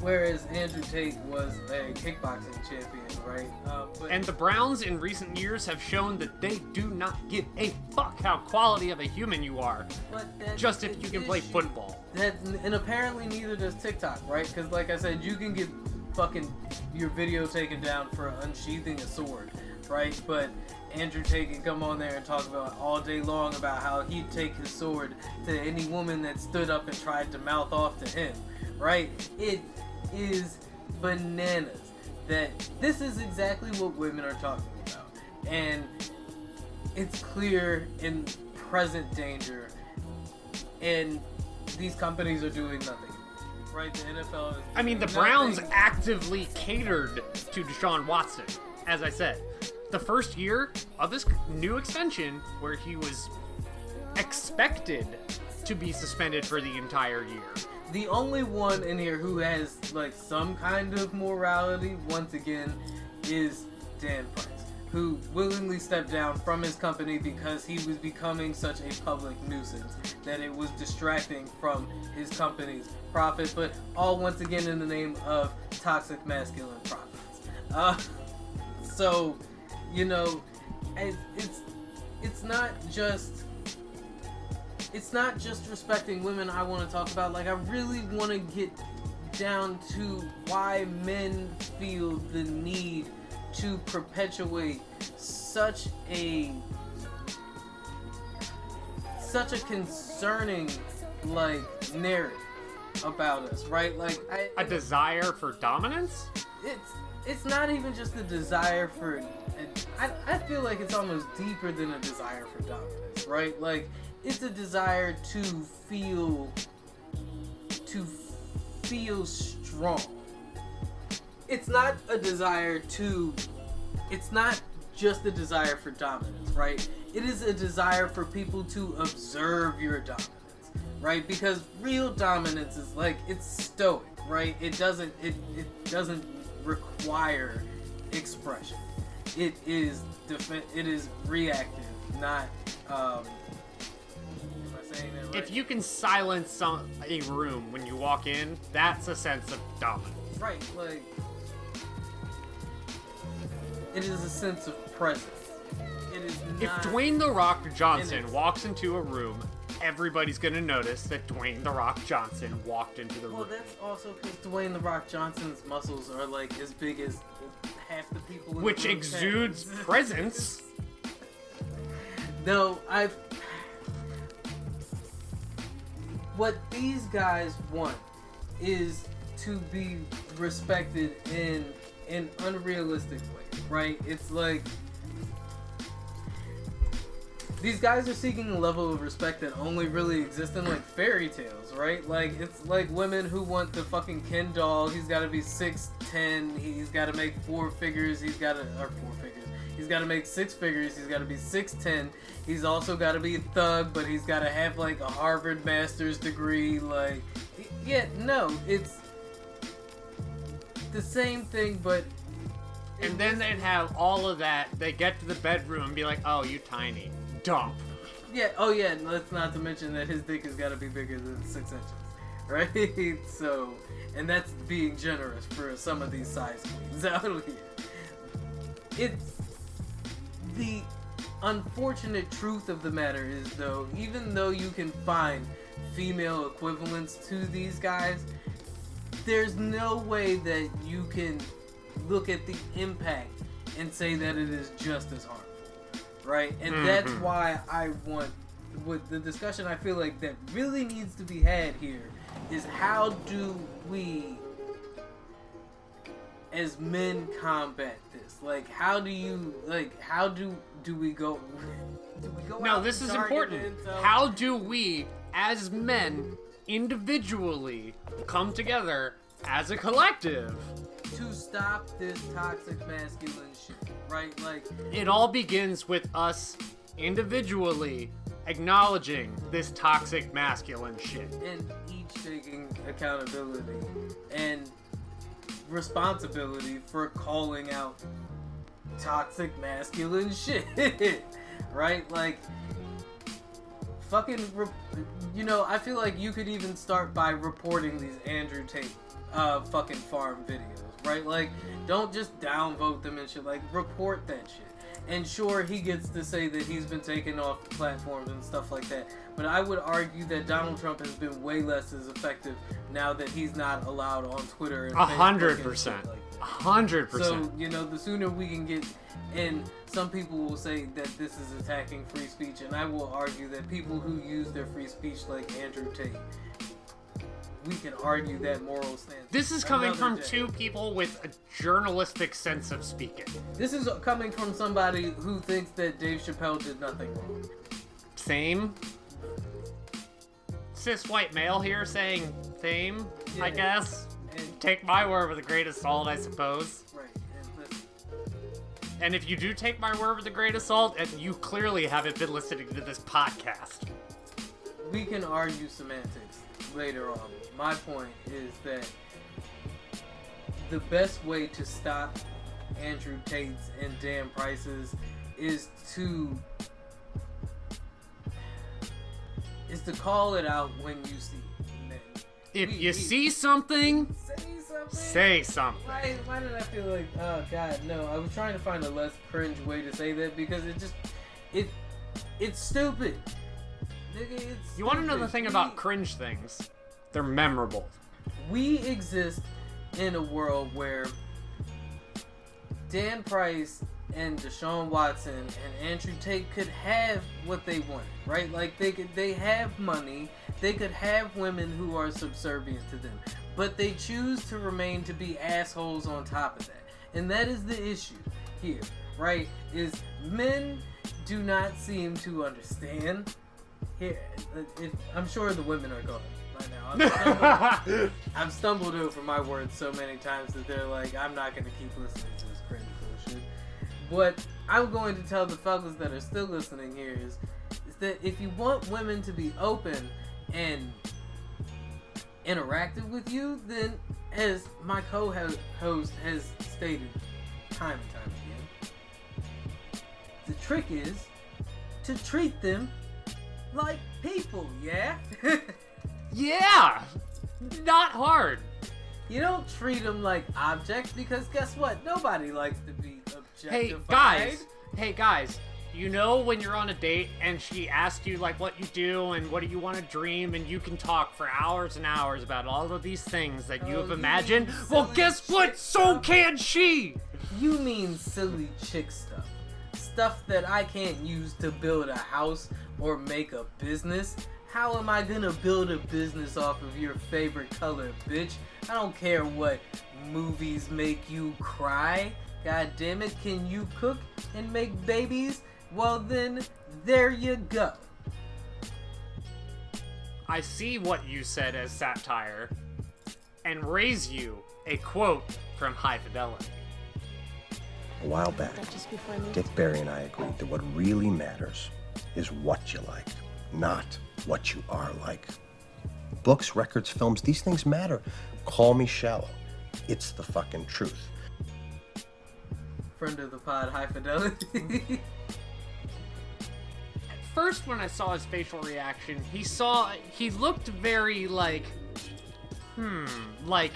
Whereas Andrew Tate was a kickboxing champion, right? Uh, And the Browns in recent years have shown that they do not give a fuck how quality of a human you are, but just if you can play football. That and apparently neither does TikTok, right? Because like I said, you can get fucking your video taken down for unsheathing a sword, right? But Andrew Tate can come on there and talk about all day long about how he'd take his sword to any woman that stood up and tried to mouth off to him, right? It is bananas that this is exactly what women are talking about, and it's clear in present danger and these companies are doing nothing. Right? The NFL is I mean, the doing Browns actively catered to Deshaun Watson, as I said. The first year of this new extension where he was expected to be suspended for the entire year. The only one in here who has like some kind of morality, once again, is Dan Price, who willingly stepped down from his company because he was becoming such a public nuisance that it was distracting from his company's profit, but all once again in the name of toxic masculine profits. Uh, so, you know, it- it's it's not just it's not just respecting women I want to talk about. Like, I really want to get down to why men feel the need to perpetuate such a such a concerning like narrative about us, right? Like, I, A desire for dominance? it's it's not even just a desire for I, I feel like it's almost deeper than a desire for dominance right? Like it's a desire to feel to feel strong. It's not a desire to it's not just a desire for dominance right? It is a desire for people to observe your dominance right? Because real dominance is like it's stoic right? It doesn't it, it doesn't require expression it is defen it is reactive not um am I saying that right? If you can silence some, a room when you walk in, that's a sense of dominance. right like it is a sense of presence it is If Dwayne The Rock Johnson walks into a room, everybody's gonna notice that Dwayne The Rock Johnson walked into the Well, room. Well, that's also because Dwayne the Rock Johnson's muscles are like as big as half the people. In the Which room exudes have. presence. No, I've. What these guys want is to be respected in an unrealistic way, right? It's like these guys are seeking a level of respect that only really exists in like fairy tales, right? Like it's like women who want the fucking Ken doll. He's got to be six ten. He's got to make four figures. He's got to or four figures. He's got to make six figures. He's got to be six ten. He's also got to be a thug, but he's got to have like a Harvard master's degree. Like, yeah, no, it's the same thing, but And then they'd have all of that. They get to the bedroom and be like, oh, you tiny. Dump. Yeah. Oh yeah. and Let's not to mention that his dick has got to be bigger than six inches, right? so, and that's being generous for some of these size queens out here. It's the unfortunate truth of the matter is though, even though you can find female equivalents to these guys, there's no way that you can look at the impact and say that it is just as harmful right? And that's Mhm. why I want with the discussion I feel like that really needs to be had here is how do we as men combat this? Like how do you like how do do we go do we go No, this is important. How do we, as men, individually come together as a collective? to stop this toxic masculine shit, right? Like It all begins with us individually acknowledging this toxic masculine shit. and each taking accountability and responsibility for calling out toxic masculine shit, right? Like, fucking, re- you know, I feel like you could even start by reporting these Andrew Tate uh, fucking farm videos, right? Like, don't just downvote them and shit. Like, report that shit. And sure, he gets to say that he's been taken off the platforms and stuff like that. But I would argue that Donald Trump has been way less as effective now that he's not allowed on Twitter. A hundred percent. A hundred percent. so you know, the sooner we can get, and some people will say that this is attacking free speech, and I will argue that people who use their free speech, like Andrew Tate, we can argue that moral stance. This is coming another from day. two people with a journalistic sense of speaking. This is coming from somebody who thinks that Dave Chappelle did nothing wrong. Same. Cis white male here saying same, I guess. And Take my word with a grain of salt, I suppose. right, and And if you do take my word with a grain of salt, and you clearly haven't been listening to this podcast. we can argue semantics later on. My point is that the best way to stop Andrew Tate's and Dan Price's is to is to call it out when you see it. If We- you we- see something, say something. say something. Why, why did I feel like, oh god, no? I was trying to find a less cringe way to say that because it just, it, it's stupid. Nigga, it's. You want to know the thing about cringe things? They're memorable. we exist in a world where Dan Price and Deshaun Watson and Andrew Tate could have what they wanted, right? Like they could they have money, they could have women who are subservient to them, but they choose to remain to be assholes on top of that. And that is the issue here, right? Is men do not seem to understand here if, I'm sure the women are going right now. I'm stumbled, I've stumbled over my words so many times that they're like, I'm not going to keep listening to this cringe bullshit. What I'm going to tell the fellas that are still listening here is, is that if you want women to be open and interactive with you, then as my co-host has stated time and time again, the trick is to treat them like people, yeah? Yeah! Not hard. You don't treat them like objects because guess what? Nobody likes to be objectified. Hey, guys. Hey, guys. You know when you're on a date and she asks you like what you do and what do you want to dream and you can talk for hours and hours about all of these things that you Oh, have imagined? mean Well, guess what? So stuff. can she. You mean silly chick stuff. Stuff that I can't use to build a house or make a business. How am I gonna build a business off of your favorite color, bitch? I don't care what movies make you cry. God damn it, can you cook and make babies? Well then, there you go. I see what you said as satire and raise you a quote from High Fidelity. A while back, Dick Barry and I agreed that what really matters is what you like, not what you are like. Books, records, films, these things matter. Call me shallow. It's the fucking truth. Friend of the pod, high fidelity. At First, when I saw his facial reaction, he saw he looked very like, hmm, like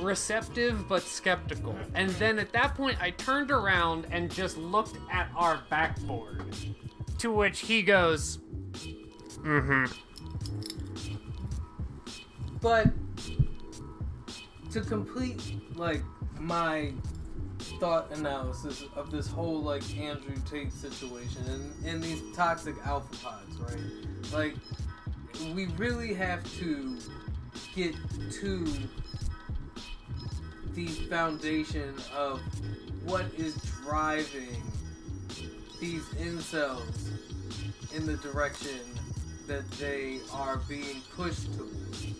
receptive but skeptical. And then at that point, I turned around and just looked at our backboard. To which he goes, mm-hmm. But to complete like my thought analysis of this whole like Andrew Tate situation and, and these toxic alpha pods, right? Like we really have to get to the foundation of what is driving these incels in the direction that they are being pushed to,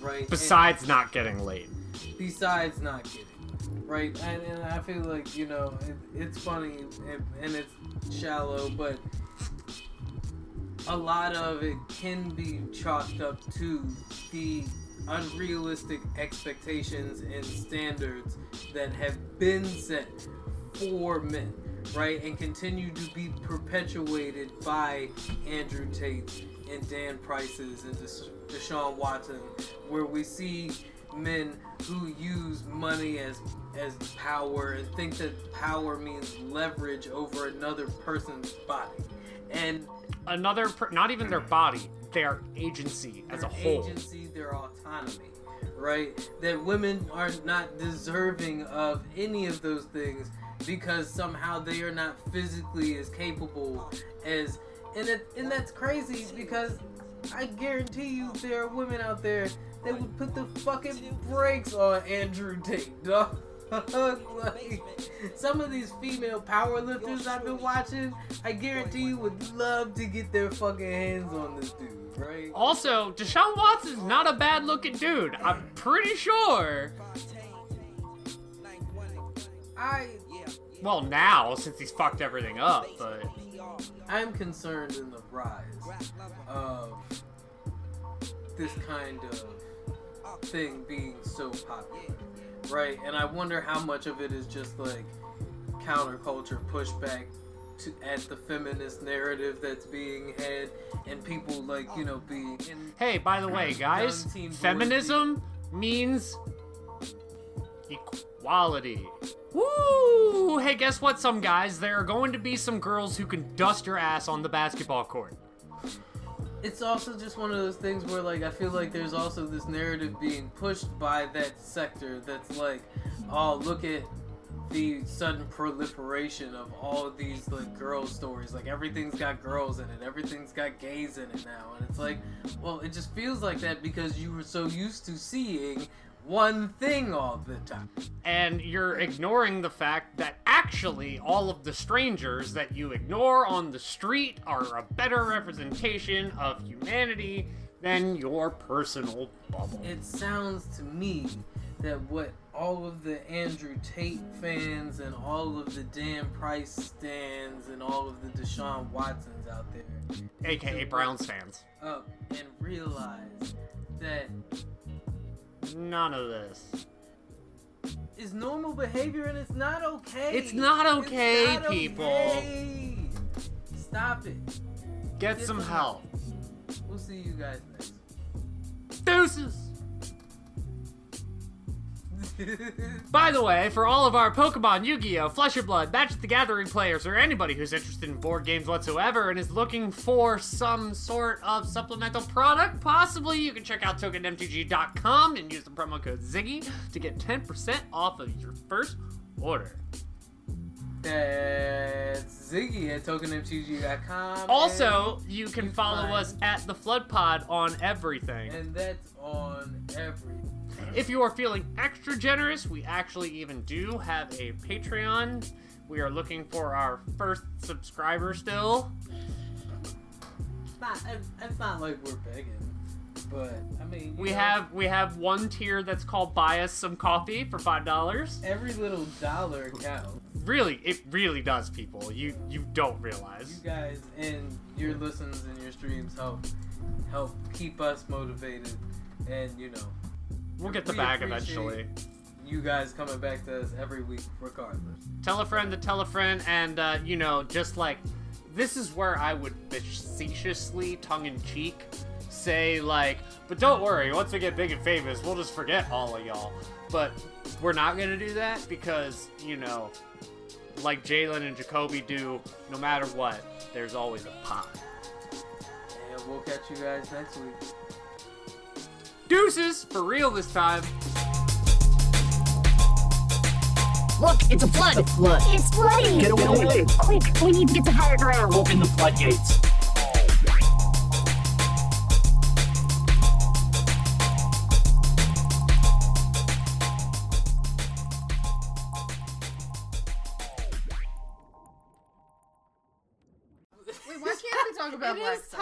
right? And- Besides not getting laid. besides not getting right and, and i feel like you know it, it's funny and, and it's shallow but a lot of it can be chalked up to the unrealistic expectations and standards that have been set for men right and continue to be perpetuated by andrew tate and dan prices and deshaun watson where we see men who use money as as power and think that power means leverage over another person's body and Another, per- not even their body, their agency as a their whole. agency, their autonomy, right? That women are not deserving of any of those things because somehow they are not physically as capable as, and it, and that's crazy because I guarantee you there are women out there that would put the fucking brakes on Andrew Tate, dog. like, some of these female powerlifters I've been watching, I guarantee you would love to get their fucking hands on this dude, right? Also, Deshaun Watson's not a bad looking dude. I'm pretty sure. I Well, now since he's fucked everything up, but I'm concerned in the rise of this kind of thing being so popular, right? And I wonder how much of it is just like counterculture pushback to at the feminist narrative that's being had, and people like you know being. In, hey, by the way, guys, feminism means equality. Woo! Hey, guess what, some guys? There are going to be some girls who can dust your ass on the basketball court. it's also just one of those things where like I feel like there's also this narrative being pushed by that sector that's like, oh look at the sudden proliferation of all of these like girl stories. Like everything's got girls in it, everything's got gays in it now, and it's like, well, it just feels like that because you were so used to seeing one thing all the time. and you're ignoring the fact that actually all of the strangers that you ignore on the street are a better representation of humanity than your personal bubble. It sounds to me that what all of the Andrew Tate fans and all of the Dan Price stands and all of the Deshaun Watsons out there AKA Browns fans. up and realize that None of this. is normal behavior and it's not okay. It's not okay, not people. okay. Stop it. Get Get some some help. We'll see you guys next. Deuces! By the way, for all of our Pokemon, Yu-Gi-Oh, Flesh or Blood, Magic the Gathering players, or anybody who's interested in board games whatsoever and is looking for some sort of supplemental product, possibly you can check out tokenmtg.com and use the promo code ZIGGY to get 10% off of your first order. That's Ziggy at tokenmtg.com. Also, you can follow us at the Flood Pod on everything. And that's on everything. If you are feeling extra generous, we actually even do have a Patreon. We are looking for our first subscriber still. It's not, it's- not like we're begging, but I mean, We know, have we have one tier that's called buy us some coffee for five dollars. every little dollar counts. Really, it really does, people. You you don't realize. You guys and your listens and your streams help help keep us motivated, and you know, We'll get the we bag eventually. you guys coming back to us every week, regardless. Tell a friend to tell a friend, and uh, you know, just like this is where I would facetiously, tongue in cheek, say like, but don't worry, once we get big and famous, we'll just forget all of y'all. But we're not gonna do that because you know, like Jalen and Jacoby do, no matter what, there's always a pop. And we'll catch you guys next week. Deuces for real this time. Look, it's a flood. The flood. It's flooding. Get away. Quick, we need to get to higher ground. Open the floodgates. Wait, why can't we talk about It black is time to